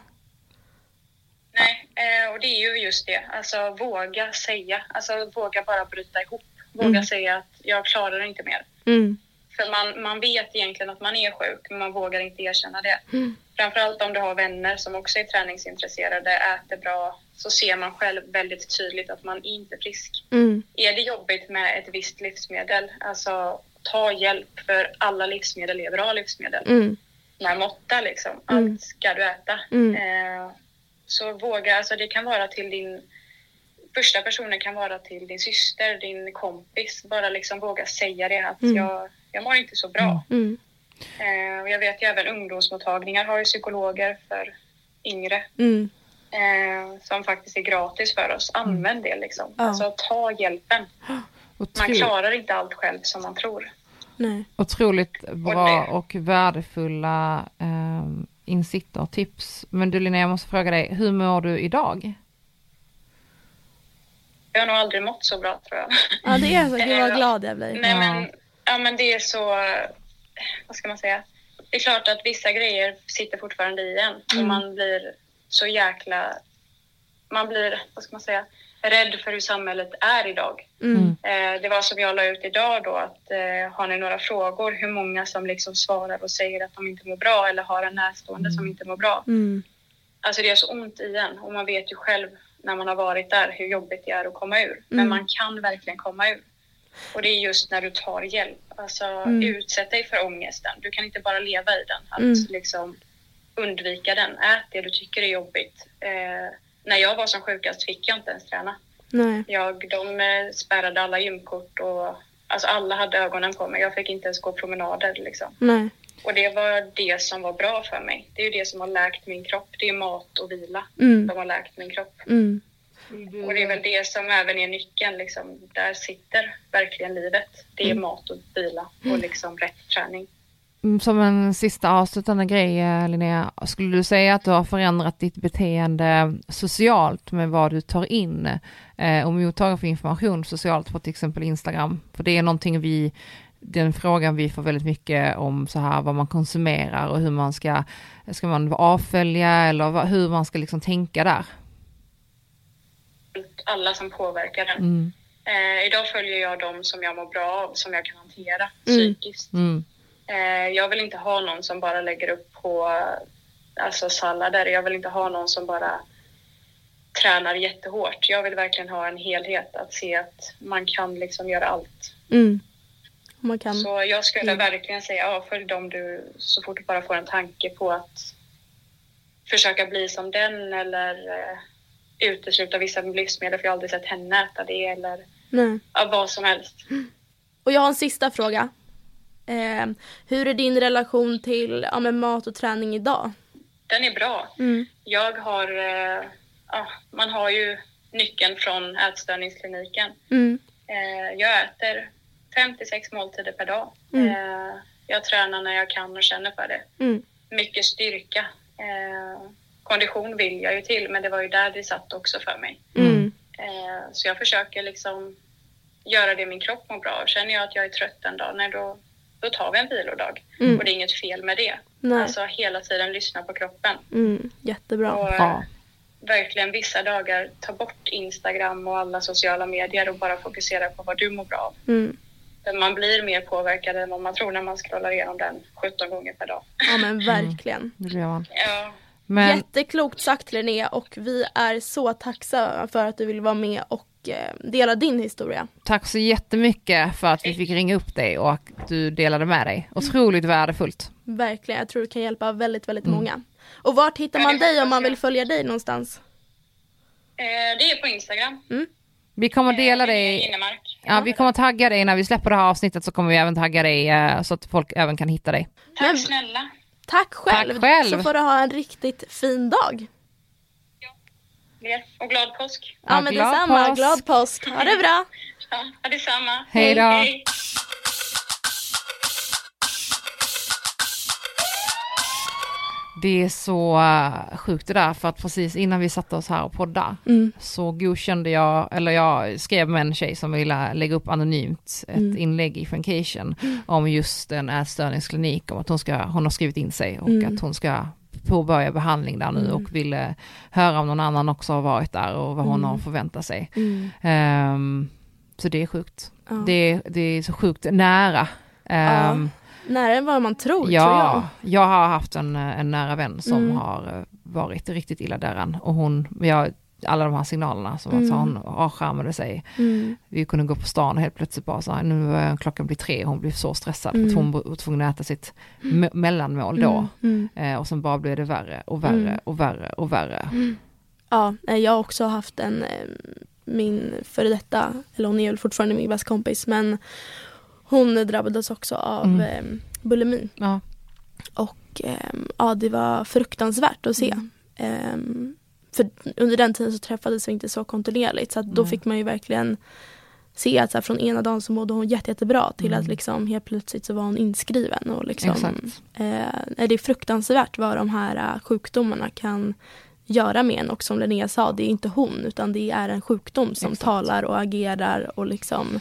Nej, eh, och det är ju just det. Alltså våga säga, alltså våga bara bryta ihop. Våga Mm. säga att jag klarar inte mer. mm, För man, man vet egentligen att man är sjuk, men man vågar inte erkänna det. Mm. Framförallt om du har vänner som också är träningsintresserade, äter bra, så ser man själv väldigt tydligt att man inte är frisk. mm, Är det jobbigt med ett visst livsmedel, alltså ta hjälp för alla livsmedel är bra livsmedel. mm, Med måtta liksom, Mm. allt ska du äta. Mm. Eh, så våga, alltså det kan vara till din första personen kan vara till din syster, din kompis. Bara liksom våga säga det att Mm. jag, jag mår inte så bra. mm, Eh, och jag vet ju även ungdomsmottagningar har ju psykologer för yngre mm, eh, som faktiskt är gratis för oss. Använd det liksom. Ja. Alltså ta hjälpen. Man klarar inte allt själv som man tror. nej, otroligt bra det- och värdefulla eh, insikter och tips. Men du Linnea, jag måste fråga dig, hur mår du idag? Jag har nog aldrig mått så bra tror jag. ja det är så, gud vad *laughs* Eh, glad jag blir. Nej men, ja, men det är så, vad ska man säga? Det är klart att vissa grejer sitter fortfarande i en och Mm. man blir så jäkla... Man blir, vad ska man säga, rädd för hur samhället är idag. Mm. Eh, det var som jag la ut idag då att eh, har ni några frågor, hur många som liksom svarar och säger att de inte mår bra eller har en närstående som inte mår bra. Mm. Alltså det är så ont i en och man vet ju själv när man har varit där hur jobbigt det är att komma ur. Men Mm. man kan verkligen komma ur. Och det är just när du tar hjälp. Alltså Mm. utsätt dig för ångesten. Du kan inte bara leva i den. Att Mm. liksom undvika den. Ät det du tycker är jobbigt. Eh, när jag var som sjukast fick jag inte ens träna. Nej. Jag, de eh, spärrade alla gymkort och alltså alla hade ögonen på mig. Jag fick inte ens gå promenader liksom. Nej. Och det var det som var bra för mig. Det är ju det som har läkt min kropp. Det är mat och vila Mm. som har läkt min kropp. Mm. Och det är väl det som även är nyckeln. Liksom. Där sitter verkligen livet. Det är mat och vila och liksom rätt träning. Mm, Som en sista avslutande grej eh, Linnea, skulle du säga att du har förändrat ditt beteende socialt med vad du tar in eh, och mottagare för information socialt på till exempel Instagram? För det är någonting vi, den frågan vi får väldigt mycket om så här vad man konsumerar och hur man ska, ska man avfölja eller hur man ska liksom tänka där. Alla som påverkar den. Mm, Eh, idag följer jag dem som jag mår bra av, som jag kan hantera Mm. psykiskt. mm, Eh, jag vill inte ha någon som bara lägger upp på alltså sallader. Jag vill inte ha någon som bara tränar jättehårt. Jag vill verkligen ha en helhet, att se att man kan liksom göra allt. Mm. Man kan. Så jag skulle Mm. verkligen säga, ja, följ dem du så fort du bara får en tanke på att försöka bli som den eller eh, utesluta vissa livsmedel, för jag har aldrig sett henne äta det eller Nej. ja, vad som helst. Och jag har en sista fråga. Eh, hur är din relation till ja, mat och träning idag? Den är bra. Mm. Jag har, eh, ja, man har ju nyckeln från ätstörningskliniken. Mm. Eh, jag äter fem till sex måltider per dag. Mm. Eh, jag tränar när jag kan och känner för det. Mm. Mycket styrka. Kondition vill jag ju till, men det var ju där det satt också för mig. Mm. Eh, så jag försöker liksom göra det min kropp mår bra av. Känner jag att jag är trött en dag, nej, då, då tar vi en vilodag. Mm. Och det är inget fel med det. Nej. Alltså hela tiden lyssna på kroppen. Mm. Jättebra. Och bra. verkligen vissa dagar ta bort Instagram och alla sociala medier och bara fokusera på vad du mår bra av. Mm. Man blir mer påverkad än vad man tror när man scrollar igenom den 17 gånger per dag. Ja men verkligen. Det blir man. Ja, Men Jätteklokt sagt Linnea och vi är så tacksamma för att du vill vara med och eh, dela din historia. tack så jättemycket för att vi fick ringa upp dig och att du delade med dig. Otroligt värdefullt. Verkligen, jag tror du kan hjälpa väldigt, väldigt Mm. många. Och vart hittar man dig om man vill följa dig någonstans? eh, det är på Instagram. Vi kommer att dela Eh, Linnea dig. Ja, vi kommer att tagga dig när vi släpper det här avsnittet så kommer vi även tagga dig så att folk även kan hitta dig. Tack snälla. Tack själv, Tack själv. så får du ha en riktigt fin dag. Er. Och glad påsk. Ja, Ja, men glad detsamma, påsk. glad påsk. Ha det bra. Ja, detsamma. Hej då. Hej. Det är så eh, sjukt det där för att precis innan vi satte oss här och podda Mm. så godkände jag, eller jag skrev med en tjej som ville lägga upp anonymt ett Mm. inlägg i Funcation om just en ätstörningsklinik, om att hon, ska, hon har skrivit in sig och Mm. att hon ska påbörja behandling där nu Mm. och ville höra om någon annan också har varit där och vad hon Mm. har förväntat sig. Ehm, så det är sjukt. Ja. Det, det är så sjukt nära. Ehm, Nära än vad man tror, tror Ja, jag. jag har haft en, en nära vän som Mm. har eh, varit riktigt illa däran och hon, jag, alla de här signalerna som Mm. att hon avskärmade sig. Mm. Vi kunde gå på stan och helt plötsligt bara så här, nu är klockan blir tre, hon blev så stressad för Mm. att hon var tvungen att äta sitt me- mellanmål då. Mm. Mm. Eh, och sen bara blev det värre och värre Mm. och värre och värre. Ja, nej, jag har också haft en, eh, min före detta, eller hon är väl fortfarande min bästa kompis, men hon drabbades också av Mm. eh, bulimi. Ja. Och ehm, ja, det var fruktansvärt att se. Mm. Ehm, för under den tiden så träffades vi inte så kontinuerligt så då fick man ju verkligen se att så här, från ena dagen så mådde hon jätte, jättebra till Mm. att liksom helt plötsligt så var hon inskriven. Och liksom, Exakt. eh, det är fruktansvärt vad de här eh, sjukdomarna kan göra med en och som Linnea sa, det är inte hon utan det är en sjukdom som Exakt. talar och agerar och liksom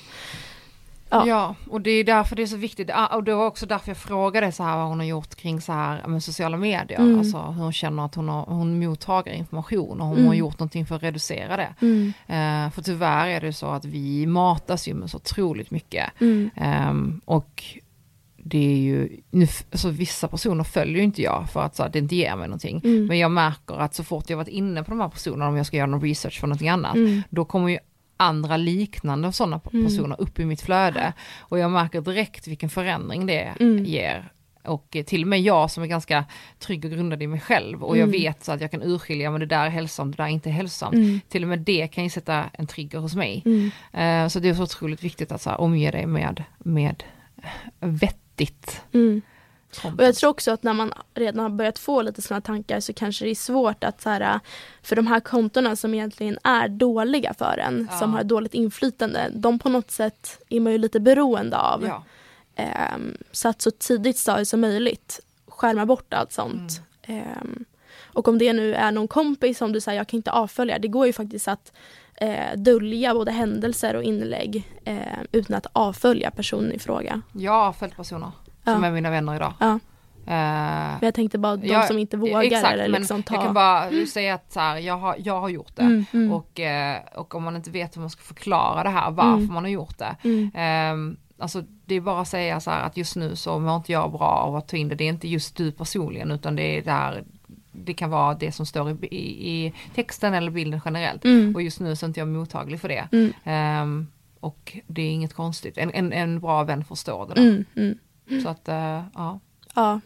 Ja. Ja. och det är därför det är så viktigt. Ah, Och det var också därför jag frågade så här vad hon har gjort kring så här med sociala medier. Mm. Alltså hur hon känner att hon, har, hon mottager information och hon Mm. har gjort någonting för att reducera det. Mm. Eh, för tyvärr är det så att vi matas ju med så otroligt mycket. Ehm, och det är ju, nu, alltså vissa personer följer ju inte jag för att så här, det inte ger mig någonting. Mm. Men jag märker att så fort jag varit inne på de här personerna, om jag ska göra någon research för någonting annat, Mm. då kommer ju andra liknande sådana Mm. personer upp i mitt flöde. Och jag märker direkt vilken förändring det Mm. ger. Och till och med jag som är ganska trygg och grundad i mig själv och jag Mm. vet så att jag kan urskilja, men det där är hälsosamt, det där är inte hälsosamt. Mm. Till och med det kan ju sätta en trigger hos mig. Eh, så det är så otroligt viktigt att så här, omge dig med, med vettigt Mm. Content. Och jag tror också att när man redan har börjat få lite sådana tankar så kanske det är svårt att så här, för de här kontona som egentligen är dåliga för en, Ja. som har dåligt inflytande, de på något sätt är man ju lite beroende av. Ja. Ehm, så att så tidigt stadie som möjligt skärma bort allt sånt. Mm. Ehm, och om det nu är någon kompis som du säger, jag kan inte avfölja, det går ju faktiskt att eh, dölja både händelser och inlägg eh, utan att avfölja personen i fråga. Jag har följt personer som Ja. är mina vänner idag. Ja. Men jag tänkte bara de Ja, som inte vågar exakt, eller liksom ta... jag kan bara säga att så här, jag, har, jag har gjort det. Mm, mm, Och, eh, och om man inte vet hur man ska förklara det här, varför Mm. man har gjort det. mm, Ehm, alltså det är bara att säga så här att just nu så mår inte jag bra av att ta in det. Det är inte just du personligen utan det är där det kan vara det som står i, i, texten eller bilden generellt. mm, Och just nu så är inte jag mottaglig för det. mm, Ehm, och det är inget konstigt. En, en, en bra vän förstår det mm, mm. Så att, eh, ja. Ja,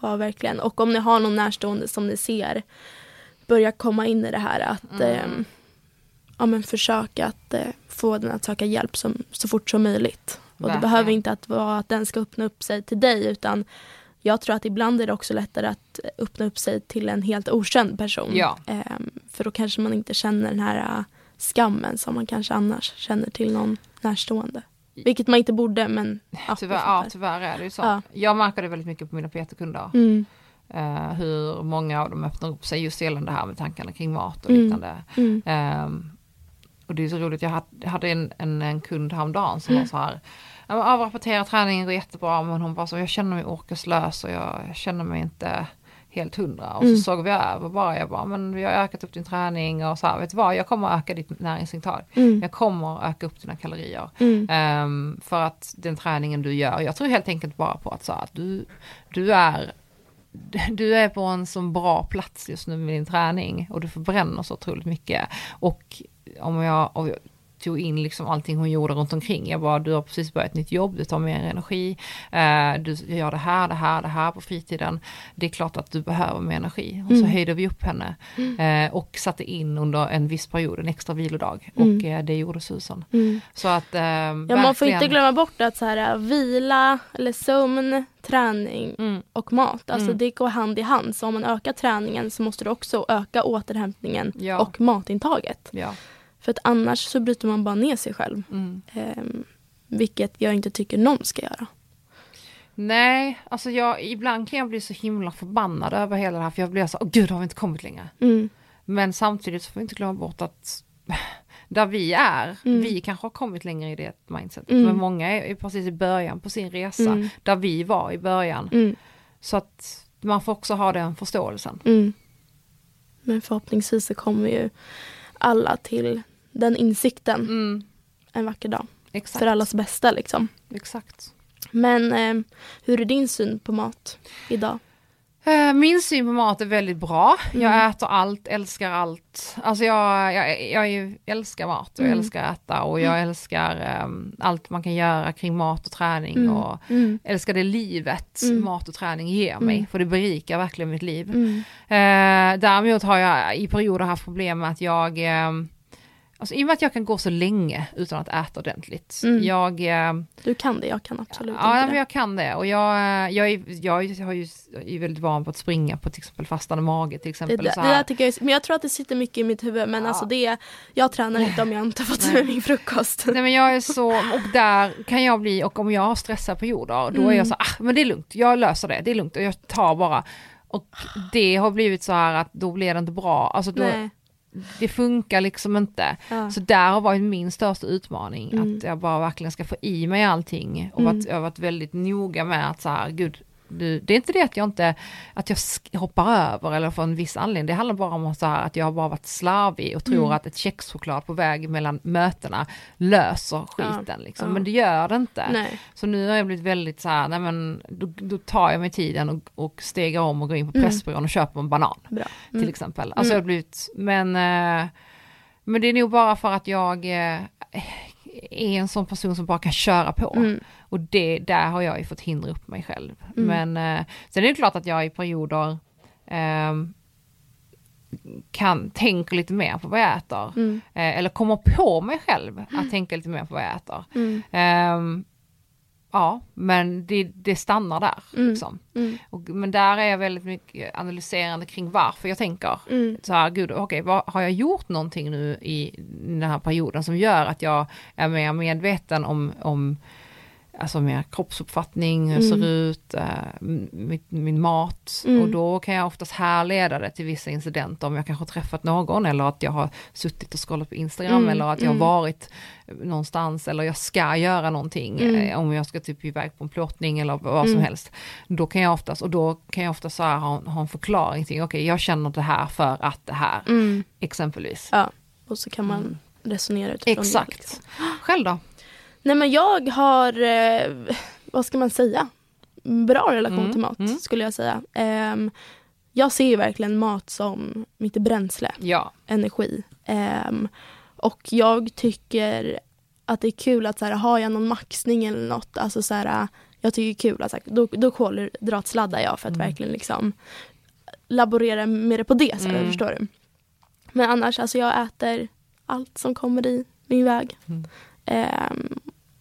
ja, verkligen. Och om ni har någon närstående som ni ser börja komma in i det här att Mm. ehm, ja, men försöka att eh, få den att söka hjälp som, så fort som möjligt. Och det behöver inte att vara att den ska öppna upp sig till dig utan jag tror att ibland är det också lättare att öppna upp sig till en helt okänd person. Ja. Ehm, för då kanske man inte känner den här äh, skammen som man kanske annars känner till någon närstående. Vilket man inte borde men ja, Tyvärr, ja, tyvärr är det ju så. Ja. Jag märker det väldigt mycket på mina PT-kunder. Mm, Eh, hur många av dem öppnar upp sig just gällande det här med tankarna kring mat och Mm. liknande. mm, Ehm, och det är så roligt, jag hade, en, en, en kund häromdagen som Mm. var så här, "Ja, men avrapportera träningen går jättebra men hon bara så, jag känner mig orkeslös och jag känner mig inte helt hundra. Och Mm. så såg vi över bara, jag bara, men vi har ökat upp din träning och så här, vet du vad, jag kommer att öka ditt näringsintag. mm, Jag kommer att öka upp dina kalorier. mm, Ehm, för att den träningen du gör, jag tror helt enkelt bara på att, så att du, du är *laughs* du är på en så bra plats just nu med din träning och du förbränner så otroligt mycket. Och om jag, om jag tog in liksom allting hon gjorde runt omkring. Jag bara, du har precis börjat ett nytt jobb, du tar mer energi, eh, du gör det här, det här, det här på fritiden. Det är klart att du behöver mer energi. Och så Mm. höjde vi upp henne eh, och satte in under en viss period en extra vilodag. Mm. Och eh, det gjorde Susan. mm. Så att Ja, man får inte glömma bort att så här, vila, eller sömn, träning Mm. och mat. Alltså Mm. det går hand i hand. Så om man ökar träningen så måste du också öka återhämtningen Ja. och matintaget. Ja. För att annars så bryter man bara ner sig själv. Mm. Ehm, vilket jag inte tycker någon ska göra. Nej, alltså jag, ibland kan jag bli så himla förbannad över hela det här för jag blir så, åh gud har vi inte kommit längre. Mm. Men samtidigt så får vi inte glömma bort att *laughs* där vi är, Mm. vi kanske har kommit längre i det mindsetet. Mm. Men många är, är precis i början på sin resa, Mm. där vi var i början. Mm. Så att man får också ha den förståelsen. Mm. Men förhoppningsvis så kommer ju alla till den insikten Mm, en vacker dag. exakt. För allas bästa liksom. exakt. Men eh, hur är din syn på mat idag? Eh, Min syn på mat är väldigt bra. Mm. Jag äter allt, älskar allt. Alltså jag, jag, jag älskar mat och jag Mm. älskar äta och jag älskar ehm, allt man kan göra kring mat och träning Mm. och Mm. älskar det livet Mm. mat och träning ger mig, Mm. för det berikar verkligen mitt liv. Mm. Eh, däremot har jag i perioder haft problem med att jag, ehm, alltså i och med att jag kan gå så länge utan att äta ordentligt. Mm. Jag, ehm, Du kan det, jag kan absolut Ja, inte men det. jag kan det och jag, eh, jag, är, jag har ju, jag är väldigt van på att springa på till exempel fastande mage till exempel. det, så det här. där tycker jag, är- men jag tror att det sitter mycket i mitt huvud men Ja. alltså det, jag tränar inte om jag inte har fått med min frukost. Nej men jag är så, och där kan jag bli, och om jag har stressiga perioder, då är Mm. jag så, ah men det är lugnt, jag löser det, det är lugnt och jag tar bara. Och det har blivit så här att då blir det inte bra, alltså då, Nej. Det funkar liksom inte. Ja. Så där har varit min största utmaning, Mm. att jag bara verkligen ska få i mig allting. Och Mm. att jag har varit väldigt noga med att så här, gud, du, det är inte det att jag inte, att jag hoppar över eller för en viss anledning, det handlar bara om så här, att jag har bara varit slarvig och tror Mm. att ett kexchoklad på väg mellan mötena löser skiten liksom. ja. Men det gör det inte. Nej. Så nu har jag blivit väldigt så här, nej men då, då tar jag mig tiden och, och stegar om och går in på Mm. Pressbyrån och köper en banan Bra. till Mm. exempel. Alltså jag har Mm. blivit, men, eh, men det är nog bara för att jag eh, är en sån person som bara kan köra på. Mm. Och det, där har jag ju fått hindra upp mig själv. Mm. Men eh, sen är det klart att jag i perioder ehm, kan, tänker lite mer på vad jag äter. Mm. Eh, eller kommer på mig själv att tänka lite mer på vad jag äter. Ja, men det, det stannar där. Mm. Liksom. Mm. Och, men där är jag väldigt mycket analyserande kring varför jag tänker Mm. så här, gud, okej, vad, har jag gjort någonting nu i den här perioden som gör att jag är mer medveten om, om alltså mer kroppsuppfattning, hur Mm. ser ut, eh, m- min, min mat. Mm. Och då kan jag oftast härleda det till vissa incidenter om jag kanske träffat någon eller att jag har suttit och scrollat på Instagram Mm, eller att jag har mm. varit någonstans eller jag ska göra någonting, Mm. eh, om jag ska typ iväg på en plåtning eller vad som Mm. helst. Då kan jag oftast, och då kan jag oftast så här ha, ha en förklaring till, okej jag känner det här för att det här, exempelvis. Ja, och så kan man resonera utifrån det. Exakt. liksom. Själv då? Nej men jag har, eh, vad ska man säga, bra relation Mm, till mat mm. skulle jag säga. Ehm, jag ser ju verkligen mat som mitt bränsle, Ja. energi. Ehm, och jag tycker att det är kul att så här, har jag någon maxning eller något, alltså så här, jag tycker det är kul att så här, då, då kolhydratsladdar jag för att Mm. verkligen liksom laborera med det på det sättet, Mm. förstår du. Men annars, alltså jag äter allt som kommer i min väg. Mm.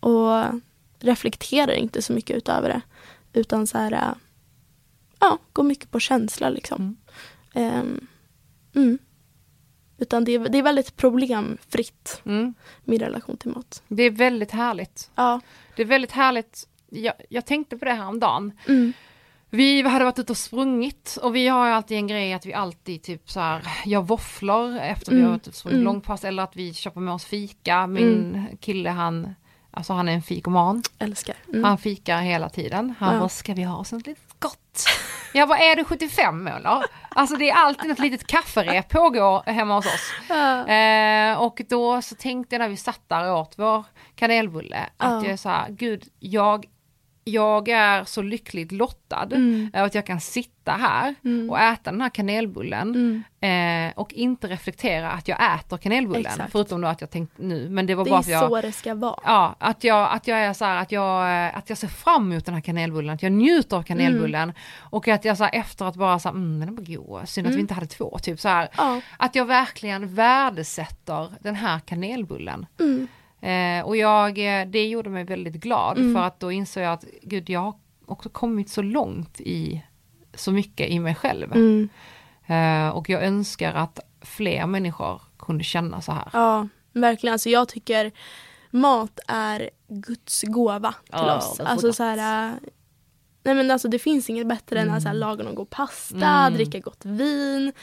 Och reflekterar inte så mycket utöver det. Utan så här, äh, ja, går mycket på känsla liksom. Mm. Ehm, mm. Utan det är, det är väldigt problemfritt, Mm. min relation till mat. Det är väldigt härligt. Ja. Det är väldigt härligt. Jag, jag tänkte på det här om dagen. Mm. Vi hade varit ute och sprungit och vi har ju alltid en grej att vi alltid typ så här gör våfflor efter vi Mm. har varit ute och sprungit Mm. långpass eller att vi köper med oss fika. Min kille han, alltså han är en fikoman. Älskar. Mm. Han fikar hela tiden. Han Ja. bara, ska vi ha oss något litet gott? *laughs* Jag bara, är du 75 eller? Alltså det är alltid något litet kafferep pågår hemma hos oss. Ja. Eh, och då så tänkte jag när vi satt där och åt vår kanelbulle att Ja. jag är så här, gud, jag, jag är så lyckligt lottad Mm. att jag kan sitta här Mm. och äta den här kanelbullen Mm. eh, och inte reflektera att jag äter kanelbullen. Exakt. Förutom då att jag tänkt nu, men det var Det bara är för jag så det ska vara. Ja, att jag, att jag är så här, att jag, eh, att jag ser fram emot den här kanelbullen, att jag njuter av kanelbullen och att jag så här, efter att bara så här, mm, den var god, synd att Mm. vi inte hade två, typ så här. Ja. Att jag verkligen värdesätter den här kanelbullen. Mm. Eh, och jag, eh, det gjorde mig väldigt glad Mm. för att då insåg jag att gud, jag har också kommit så långt i så mycket i mig själv. Mm. Eh, och jag önskar att fler människor kunde känna så här. Ja, verkligen. Alltså jag tycker mat är Guds gåva till Ja, oss. Alltså så här, äh, nej men alltså det finns inget bättre än att så här, laga någon god pasta, Mm. dricka gott vin.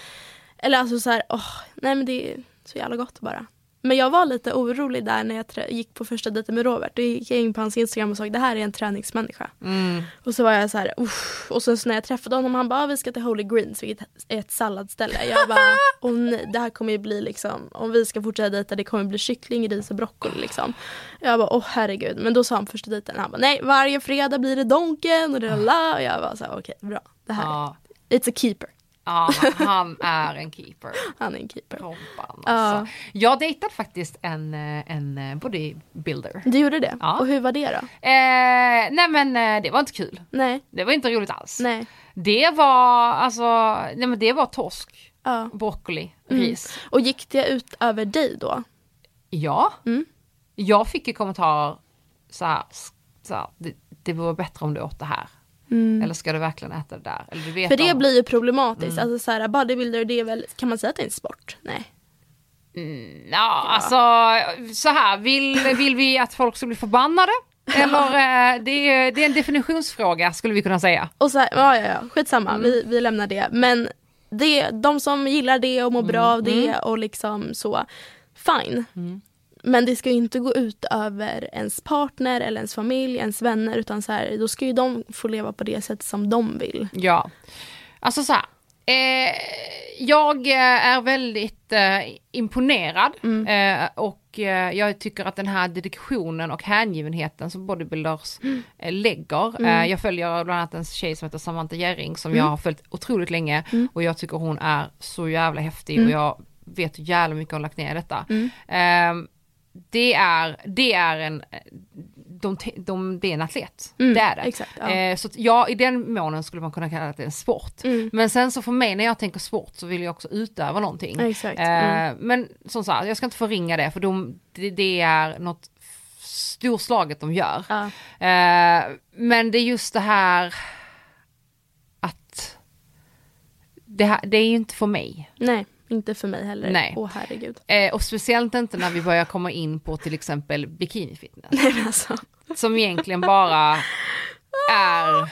Eller alltså så här, åh, nej men det är så jävla gott bara. Men jag var lite orolig där när jag gick på första dejten med Robert. Då gick jag in på hans Instagram och såg det här är en träningsmänniska. Mm. Och så var jag så här, och sen så när jag träffade honom han bara, "Ah, vi ska till Holy Greens, vilket är ett salladsställe. Jag bara, *laughs* åh nej, det här kommer ju bli liksom, om vi ska fortsätta dejta, det kommer bli kyckling, ris och broccoli liksom. Jag bara, åh herregud. Men då sa han första dejten, han bara, nej varje fredag blir det Donken och det la Och jag bara så här, okej bra, det här, Ja, it's a keeper. Ja, han är en keeper. *laughs* Han är en keeper. Robban Ja. alltså. Jag dejtade faktiskt en, eh, en eh, bodybuilder. Du gjorde det? Ja. Och hur var det då? Eh, nej men eh, det var inte kul. Nej, Det var inte roligt alls. nej, Det var alltså, nej men det var torsk, ja. broccoli, Mm. ris. Och gick det ut över dig då? Ja, Mm. jag fick ju kommentarer så här, så här det, det vore bättre om du åt det här. Mm. Eller ska du verkligen äta det där? Eller du vet För det om- blir ju problematiskt. Mm. Alltså så här, bodybuilder, det är väl, kan man säga att det är en sport? Nej. Mm, ja, alltså så här, vill, vill vi att folk ska bli förbannade? Eller eh, det, är, det är en definitionsfråga skulle vi kunna säga. Och så här, ja, ja, ja, skitsamma, Mm. vi, vi lämnar det. Men det, de som gillar det och mår bra av det och liksom så, fine. Mm. Men det ska ju inte gå ut över ens partner eller ens familj, ens vänner utan så här, då ska ju de få leva på det sätt som de vill. Ja, alltså så här. Eh, jag eh, är väldigt eh, imponerad eh, och eh, jag tycker att den här dedikationen och hängivenheten som bodybuilders eh, lägger. Eh, jag följer bland annat en tjej som heter Samantha Jerring som jag har följt otroligt länge och jag tycker hon är så jävla häftig och jag vet hur jävla mycket hon lagt ner i detta. Ehm, det är, det är en, de, de, det är en atlet, Mm, det är det. exakt, ja. Eh, så ja, i den månen skulle man kunna kalla det en sport. Mm. Men sen så för mig när jag tänker sport så vill jag också utöva någonting. Exakt. Eh, Mm. Men som sagt, jag ska inte förringa det för de, det, det är något storslaget de gör. Ja. Eh, men det är just det här att det, här, det är ju inte för mig. Nej, inte för mig heller. Nej. Åh herregud. Eh, och speciellt inte när vi börjar komma in på till exempel bikinifitness. Nej alltså. Som egentligen bara är,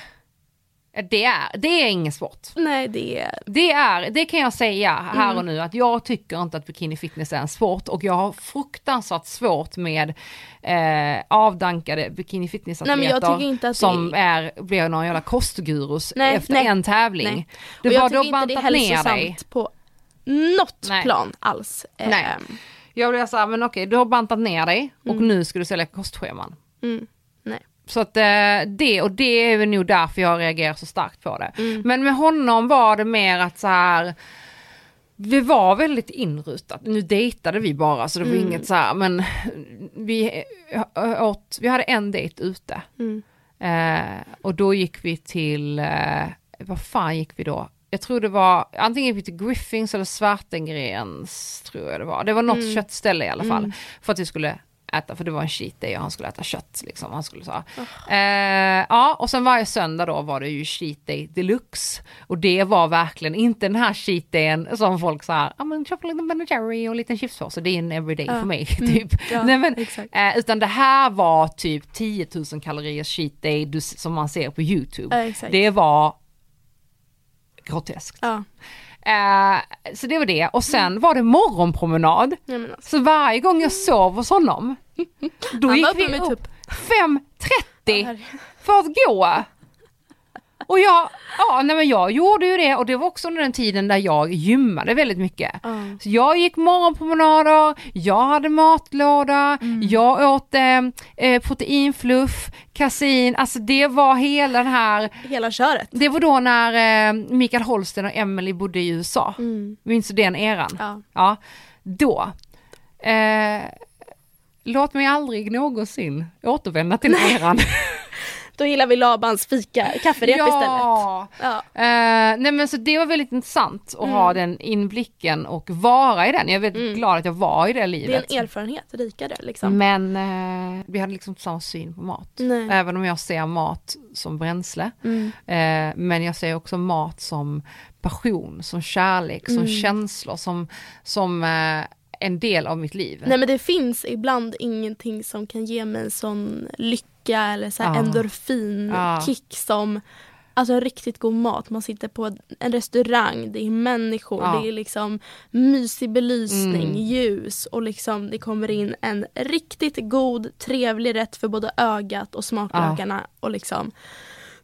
det är, det är ingen sport. Nej det är, Det är, det kan jag säga här Mm. och nu att jag tycker inte att bikini fitness är en sport och jag har fruktansvärt svårt med eh, avdankade bikini fitness Nej, men jag tycker inte att det- som är, blir någon jävla kostgurus Nej, efter nej, en tävling. nej. Du och jag bara, tycker har inte det är hälsosamt dig. på något Nej. plan alls. Nej. Ehm, Jag blir såhär, men okej du har bantat ner dig och nu ska du sälja kostscheman. Mm. Nej. Så att eh, det, och det är väl nog därför jag reagerar så starkt på det. Mm. Men med honom var det mer att så här. Det var väldigt inrutat, nu dejtade vi bara så det var Mm. inget så här, men vi eh, åt, vi hade en dejt ute. Mm. Eh, och då gick vi till, eh, vad fan gick vi då? Jag tror det var, antingen till Griffins eller Svartengrens, tror jag det var. Det var något Mm. köttställe i alla fall. Mm. För att vi skulle äta, för det var en cheat day och han skulle äta kött liksom. Han skulle så. Eh, ja, och sen varje söndag då var det ju cheat day deluxe. Och det var verkligen inte den här cheat dayen som folk sa, ja ah, men köp en liten Ben Jerry och en liten chipspåse, det är en everyday Ja. för mig *laughs* Mm. typ. Ja, Nej, men. Eh, utan det här var typ 10 000 kalorier cheat day du, som man ser på YouTube. Ja. Det var groteskt. Ja. Eh, så det var det. Och sen var det morgonpromenad. Alltså. Så varje gång jag sov hos honom, *laughs* då Han gick vi upp typ- 5.30 herregud. för att gå. Och jag, ja nej men jag gjorde ju det och det var också under den tiden där jag gymmade väldigt mycket. Ja. Så jag gick morgonpromenader, jag hade matlåda, Mm. jag åt eh, eh, proteinfluff, kasin, alltså det var hela den här, Hela köret. det var då när eh, Mikael Holsten och Emily bodde i USA. Mm. Minns du den eran? Ja. Ja, då. Eh, låt mig aldrig någonsin återvända till eran. *laughs* Då gillar vi Labans fika, kafferep istället. ja. Ja. Eh, nej men så det var väldigt intressant att ha den inblicken och vara i den. Jag är väldigt Mm. glad att jag var i det Det är livet. en erfarenhet, rikare liksom. Men eh, vi hade liksom inte samma syn på mat. Nej. Även om jag ser mat som bränsle. Mm. Eh, men jag ser också mat som passion, som kärlek, som Mm. känslor, som, som en del av mitt liv. Nej men det finns ibland ingenting som kan ge mig en sån lycka eller så här Ja. endorfinkick som Alltså riktigt god mat, man sitter på en restaurang, det är människor, Ja. det är liksom mysig belysning, Mm. ljus och liksom det kommer in en riktigt god, trevlig rätt för både ögat och smaklökarna och liksom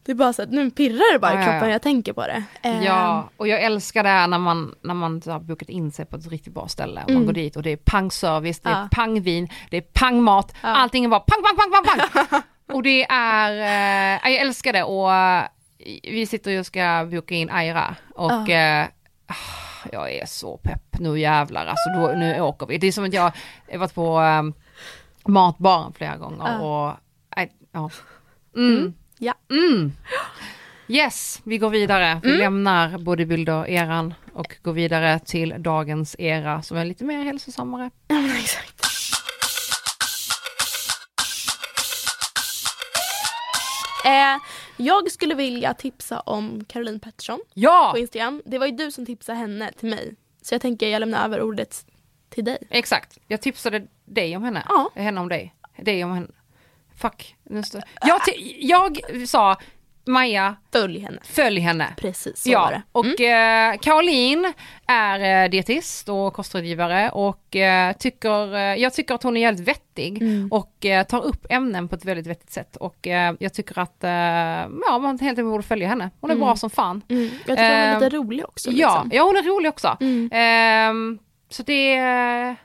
Det är bara så att nu pirrar det bara Ja, i ja, kroppen ja. när jag tänker på det. Ja, och jag älskar det här när man, när man har bokat in sig på ett riktigt bra ställe. Och man Mm. går dit och det är pangservice, det är Ja. pangvin, det är pangmat, Ja. allting är bara pang, pang, pang, pang, pang. *laughs* och det är, eh, jag älskar det och eh, vi sitter ju och ska boka in Aira och eh, ah, jag är så pepp, nu jävlar alltså, då, nu åker vi. Det är som att jag har varit på eh, matbaren flera gånger och, nej, ja. Mm. Ja. Mm. Yes, vi går vidare. Vi Mm. lämnar bodybuilder-eran och går vidare till dagens era som är lite mer hälsosammare. Exakt. Eh, jag skulle vilja tipsa om Caroline Pettersson Ja, på Instagram. Det var ju du som tipsade henne till mig. Så jag tänker jag lämnar över ordet till dig. exakt. Jag tipsade dig om henne. Ja. Henne om dig. Dig om henne. Fuck. Jag, jag sa, Maja, Följ henne. följ henne. Precis så var Ja, det. och eh, Caroline är eh, dietist och kostrådgivare och eh, tycker, eh, jag tycker att hon är jävligt vettig Mm. och eh, tar upp ämnen på ett väldigt vettigt sätt och jag tycker att ja, man helt enkelt borde följa henne. Hon är Mm. bra som fan. Mm. Jag tycker hon är lite rolig också. Ja, Liksom. ja, hon är rolig också. Mm. Ehm, så det, är-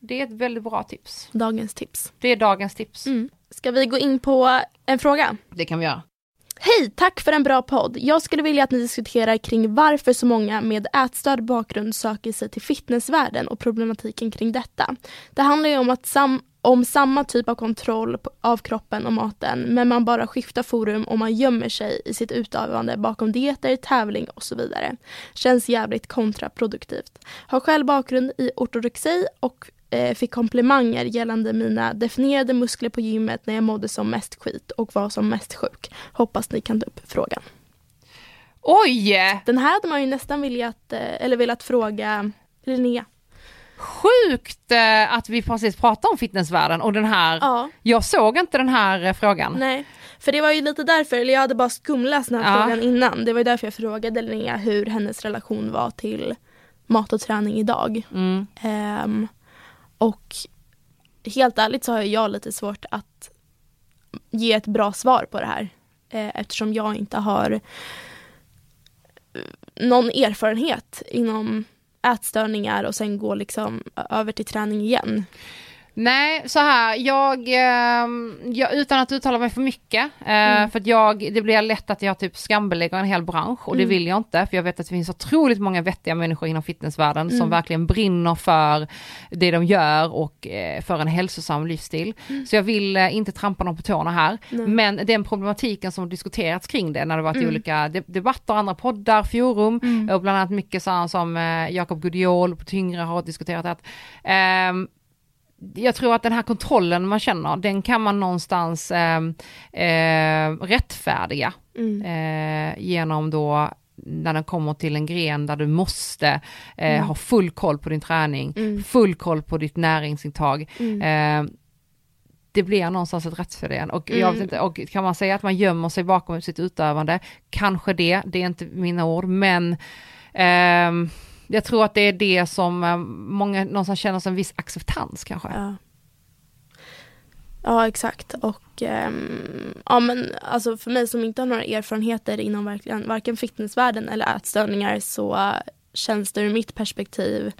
det är ett väldigt bra tips. Dagens tips. Det är dagens tips. Mm. Ska vi gå in på en fråga? Det kan vi göra. Hej, tack för en bra podd. Jag skulle vilja att ni diskuterar kring varför så många med ätstörd bakgrund söker sig till fitnessvärlden och problematiken kring detta. Det handlar ju om, att sam om samma typ av kontroll av kroppen och maten men man bara skiftar forum och man gömmer sig i sitt utövande bakom dieter, tävling och så vidare. Känns jävligt kontraproduktivt. Har själv bakgrund i ortodoxi och fick komplimanger gällande mina definierade muskler på gymmet när jag mådde som mest skit och var som mest sjuk. Hoppas ni kan ta upp frågan. Oj! Den här hade man ju nästan velat, eh, eller velat fråga Linnea. Sjukt eh, att vi precis pratade om fitnessvärlden och den här, Ja, jag såg inte den här eh, frågan. nej. För det var ju lite därför, eller jag hade bara skumläst den här Ja. frågan innan. Det var ju därför jag frågade Linnea hur hennes relation var till mat och träning idag. Mm. Ehm, och helt ärligt så har jag lite svårt att ge ett bra svar på det här. Eh, eftersom jag inte har eh, någon erfarenhet inom ätstörningar och sen gå liksom över till träning igen. Nej, så här, jag, ehm, jag utan att uttala mig för mycket, eh, Mm. för att jag, det blir lätt att jag typ skambelägger en hel bransch och det Mm. vill jag inte, för jag vet att det finns otroligt många vettiga människor inom fitnessvärlden som Mm. verkligen brinner för det de gör och eh, för en hälsosam livsstil. Så jag vill eh, inte trampa någon på tårna här, Nej. men den problematiken som diskuterats kring det när det varit Mm. olika de- debatter, andra poddar, forum, Mm. och bland annat mycket sådana som Jakob Gudiol på Tyngre har diskuterat att ehm, jag tror att den här kontrollen man känner, den kan man någonstans eh, eh, rättfärdiga Mm. eh, genom då när den kommer till en gren där du måste eh, Mm. ha full koll på din träning, Mm. full koll på ditt näringsintag. Mm. Eh, det blir någonstans ett rättsfördel och jag vet Mm. inte, och kan man säga att man gömmer sig bakom sitt utövande, kanske det, det är inte mina ord, men ehm, jag tror att det är det som eh, många någonstans känner som en viss acceptans kanske. Ja. ja, exakt. Och ehm, ja, men alltså för mig som inte har några erfarenheter inom verkligen, varken fitnessvärlden eller ätstörningar så känns det ur mitt perspektiv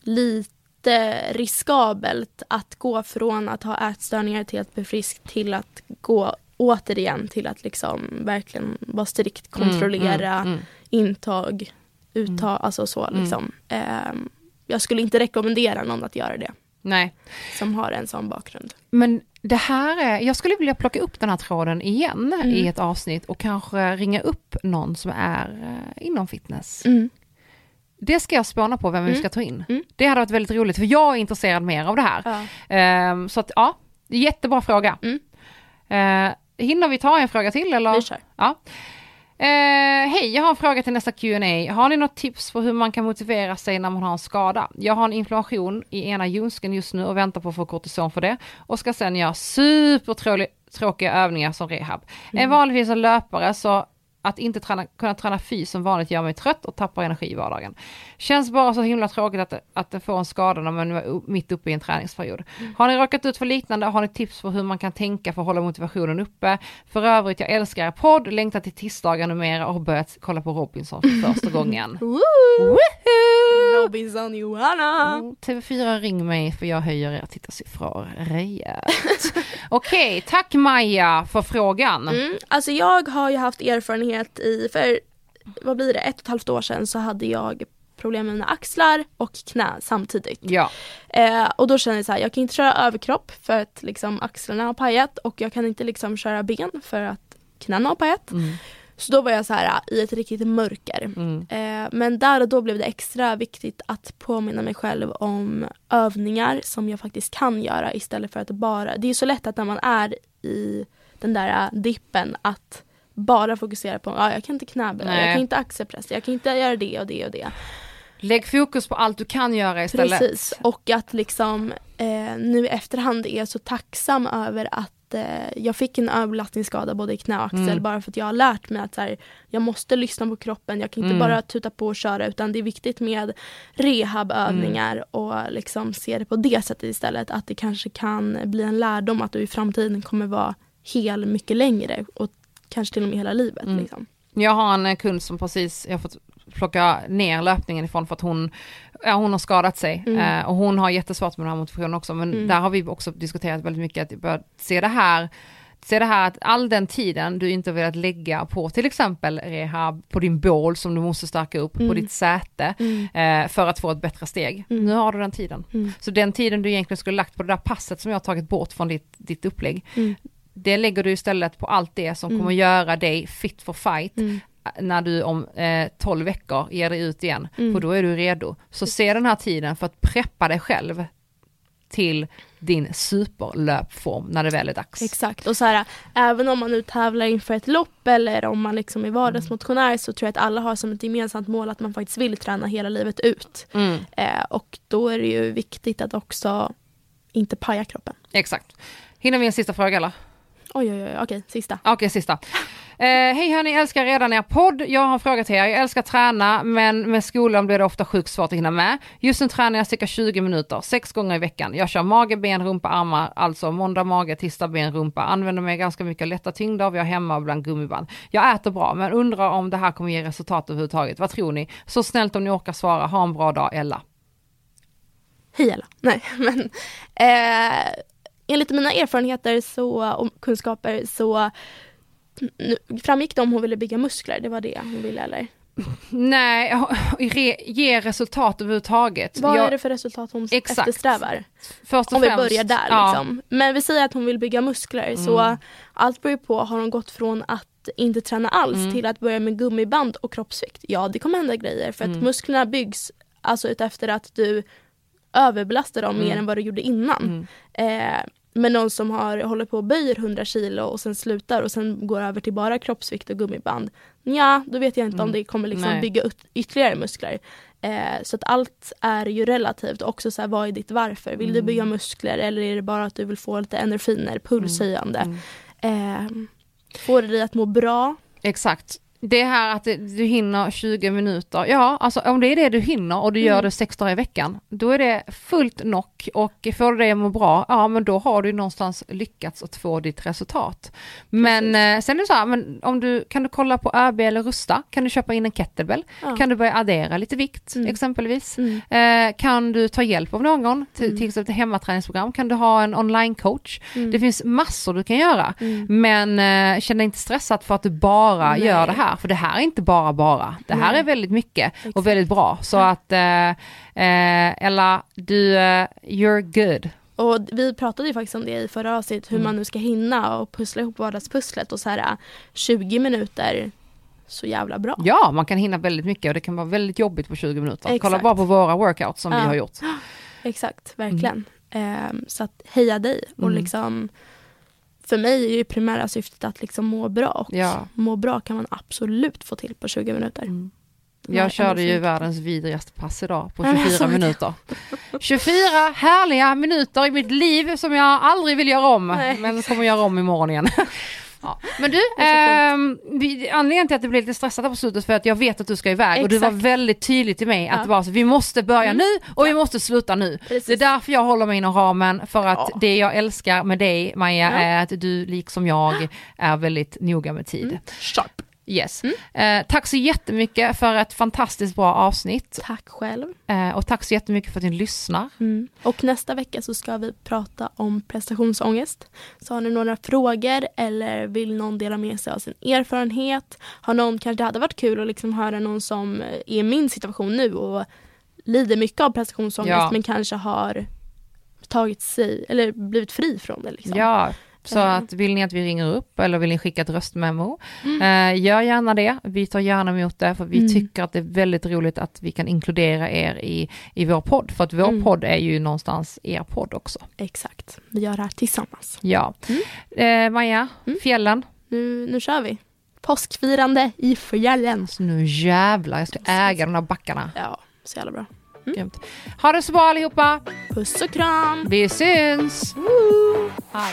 lite riskabelt att gå från att ha ätstörningar till att bli frisk till att gå återigen till att liksom verkligen vara strikt kontrollera Mm, mm, mm. intag, uttag, alltså så Mm. liksom. Ehm, jag skulle inte rekommendera någon att göra det Nej, som har en sån bakgrund. men det här är, jag skulle vilja plocka upp den här tråden igen Mm. i ett avsnitt och kanske ringa upp någon som är eh, inom fitness. Mm. Det ska jag spåna på vem vi Mm. ska ta in. Mm. Det hade varit väldigt roligt för jag är intresserad mer av det här. Ja. Ehm, så att ja, jättebra fråga. Mm. Eh, hinner vi ta en fråga till eller? Vi kör. Ja. Eh, Hej, jag har en fråga till nästa Q&A. Har ni något tips på hur man kan motivera sig när man har en skada? Jag har en inflammation i ena ljumsken just nu och väntar på att få kortison för det och ska sen göra supertråkiga övningar som rehab. Mm. Är vanligtvis en löpare så att inte träna, kunna träna fys som vanligt gör mig trött och tappar energi i vardagen. Känns bara så himla tråkigt att, att det får en skada när man är mitt uppe i en träningsperiod. Har ni råkat ut för liknande? Har ni tips på hur man kan tänka för att hålla motivationen uppe? För övrigt, jag älskar er podd, längtar till tisdagar numera och har börjat kolla på Robinson för första *laughs* gången. Robinson Johanna! Mm, TV4 ring mig för jag höjer era tittarsiffror rejält. *laughs* Okej, tack Maja för frågan. Mm, alltså jag har ju haft erfarenhet i, för vad blir det, ett och ett halvt år sedan så hade jag problem med mina axlar och knä samtidigt. Ja, Eh, och då kände jag så här, jag kan inte köra överkropp för att liksom axlarna har pajat och jag kan inte liksom köra ben för att knäna har pajat. mm, Så då var jag så här i ett riktigt mörker. mm, Eh, men där och då blev det extra viktigt att påminna mig själv om övningar som jag faktiskt kan göra istället för att bara, det är så lätt att när man är i den där äh, dippen att bara fokusera på, ja jag kan inte knäböja, jag kan inte axelpress, jag kan inte göra det och det och det. Lägg fokus på allt du kan göra istället. Precis, och att liksom eh, nu i efterhand är jag så tacksam över att att eh, jag fick en överbelastningsskada både i knä och axel Mm. bara för att jag har lärt mig att så här, jag måste lyssna på kroppen. Jag kan inte Mm. bara tuta på och köra utan det är viktigt med rehabövningar Mm. och liksom se det på det sättet istället. Att det kanske kan bli en lärdom att du i framtiden kommer vara hel mycket längre och kanske till och med hela livet. Mm. Liksom. Jag har en eh, kund som precis, jag har fått plocka ner löpningen ifrån för att hon, ja, hon har skadat sig Mm. eh, och hon har jättesvårt med den här motivationen också men Mm. där har vi också diskuterat väldigt mycket att vi bör se det här Se det här att all den tiden du inte velat lägga på till exempel rehab, på din bål som du måste stärka upp, på Mm. ditt säte Mm. eh, för att få ett bättre steg. Mm. Nu har du den tiden. Mm. Så den tiden du egentligen skulle lagt på det där passet som jag har tagit bort från ditt, ditt upplägg, Mm. Det lägger du istället på allt det som Mm. kommer göra dig fit for fight Mm. när du om eh, 12 veckor ger dig ut igen, Mm. för då är du redo. Så se den här tiden för att preppa dig själv till din superlöpform när det väl är dags. Exakt, och så här, även om man nu tävlar inför ett lopp eller om man liksom är vardagsmotionär så tror jag att alla har som ett gemensamt mål att man faktiskt vill träna hela livet ut. Mm, Eh, och då är det ju viktigt att också inte paja kroppen. exakt. Hinner vi en sista fråga eller? Oj oj oj, okej, sista. Okej, sista. Eh, Hej hörni, älskar redan er podd. Jag har en fråga till er. Jag älskar träna, men med skolan blir det ofta sjukt svårt att hinna med. Just nu tränar jag cirka 20 minuter, sex gånger i veckan. Jag kör mage, ben, rumpa, armar, alltså måndag mage, tisdag ben, rumpa. Använder mig ganska mycket av lätta tyngder, vi har hemma och bland gummiband. Jag äter bra, men undrar om det här kommer ge resultat överhuvudtaget. Vad tror ni? Så snällt om ni orkar svara. Ha en bra dag, Ella. Hej alla. Nej *laughs* men eh, enligt mina erfarenheter så, och kunskaper så framgick det om hon ville bygga muskler, det var det hon ville eller? Nej, re, ge resultat överhuvudtaget. Vad Jag- är det för resultat hon Exakt. eftersträvar? först och Om vi främst- börjar där ja. liksom. Men vi säger att hon vill bygga muskler så Mm. allt beror på, har hon gått från att inte träna alls Mm. till att börja med gummiband och kroppsvikt? Ja det kommer hända grejer för att Mm. musklerna byggs alltså utefter att du överbelastar dem mer Mm. än vad du gjorde innan. Mm. Eh, men någon som har, håller på och böjer 100 kilo och sen slutar och sen går över till bara kroppsvikt och gummiband. Ja, då vet jag inte om Mm. det kommer liksom Nej. bygga ut, ytterligare muskler. Eh, så att allt är ju relativt också så här, vad är ditt varför? Vill du Mm. bygga muskler eller är det bara att du vill få lite endorfiner, pulshöjande? Mm. Eh, får det dig att må bra? Exakt. Det här att du hinner 20 minuter, ja alltså om det är det du hinner och du gör Mm. det sex dagar i veckan, då är det fullt knock och får du det att må bra, ja men då har du någonstans lyckats att få ditt resultat. Men eh, sen är det så här, men om du, kan du kolla på ÖB eller Rusta, kan du köpa in en kettlebell, Ja. kan du börja addera lite vikt Mm. exempelvis. Mm. Eh, kan du ta hjälp av någon, till, Mm. till exempel ett hemmaträningsprogram, kan du ha en online-coach. Mm. Det finns massor du kan göra. Mm. Men eh, känn dig inte stressad för att du bara Nej. gör det här, för det här är inte bara bara. Det här Nej. är väldigt mycket Exakt. och väldigt bra. Så Ja. att, eh, eh, Ella, du, eh, you're good. Och vi pratade ju faktiskt om det i förra avsnittet, hur Mm. man nu ska hinna och pussla ihop vardagspusslet och så här äh, 20 minuter, så jävla bra. Ja, man kan hinna väldigt mycket och det kan vara väldigt jobbigt på 20 minuter. Kolla Exakt. bara på våra workouts som vi Ja. har gjort. *gasps* Exakt, verkligen. Ehm, så att heja dig och Mm. liksom för mig är ju primära syftet att liksom må bra och Ja. må bra kan man absolut få till på 20 minuter. Mm. Jag körde ju världens vidrigaste pass idag på *laughs* Ja, jag 24 såg det. minuter. 24 härliga minuter i mitt liv som jag aldrig vill göra om, Nej. men kommer göra om imorgon igen. *laughs* Ja. Men du, vi, anledningen till att det blev lite stressat på slutet för att jag vet att du ska iväg och du var Exakt. väldigt tydlig till mig att Ja. var så, vi måste börja Mm. nu och vi måste sluta nu. Precis. Det är därför jag håller mig inom ramen för att Ja. det jag älskar med dig Maja Ja. är att du liksom jag är väldigt noga med tid. Mm. Sharp. Yes. Mm. Eh, tack så jättemycket för ett fantastiskt bra avsnitt. Tack själv. Eh, och tack så jättemycket för att ni lyssnar. Mm. Och nästa vecka så ska vi prata om prestationsångest. Så har ni några frågor eller vill någon dela med sig av sin erfarenhet? Har någon, kanske det hade varit kul att liksom höra någon som är i min situation nu och lider mycket av prestationsångest Ja. men kanske har tagit sig eller blivit fri från det. Liksom. Ja, så Eh. att vill ni att vi ringer upp eller vill ni skicka ett röstmemo, Mm. eh, gör gärna det. Vi tar gärna emot det för vi Mm. tycker att det är väldigt roligt att vi kan inkludera er i, i vår podd. För att vår Mm. podd är ju någonstans er podd också. Exakt, vi gör det här tillsammans. Ja. Mm. Eh, Maja, Mm. fjällen. Nu, nu kör vi. Påskfirande i fjällen. Så nu jävlar, jag ska äga de där backarna. Ja, så jävla bra. Grymt. Ha det så bra allihopa. Puss och kram! Vi syns. Woo! Hej.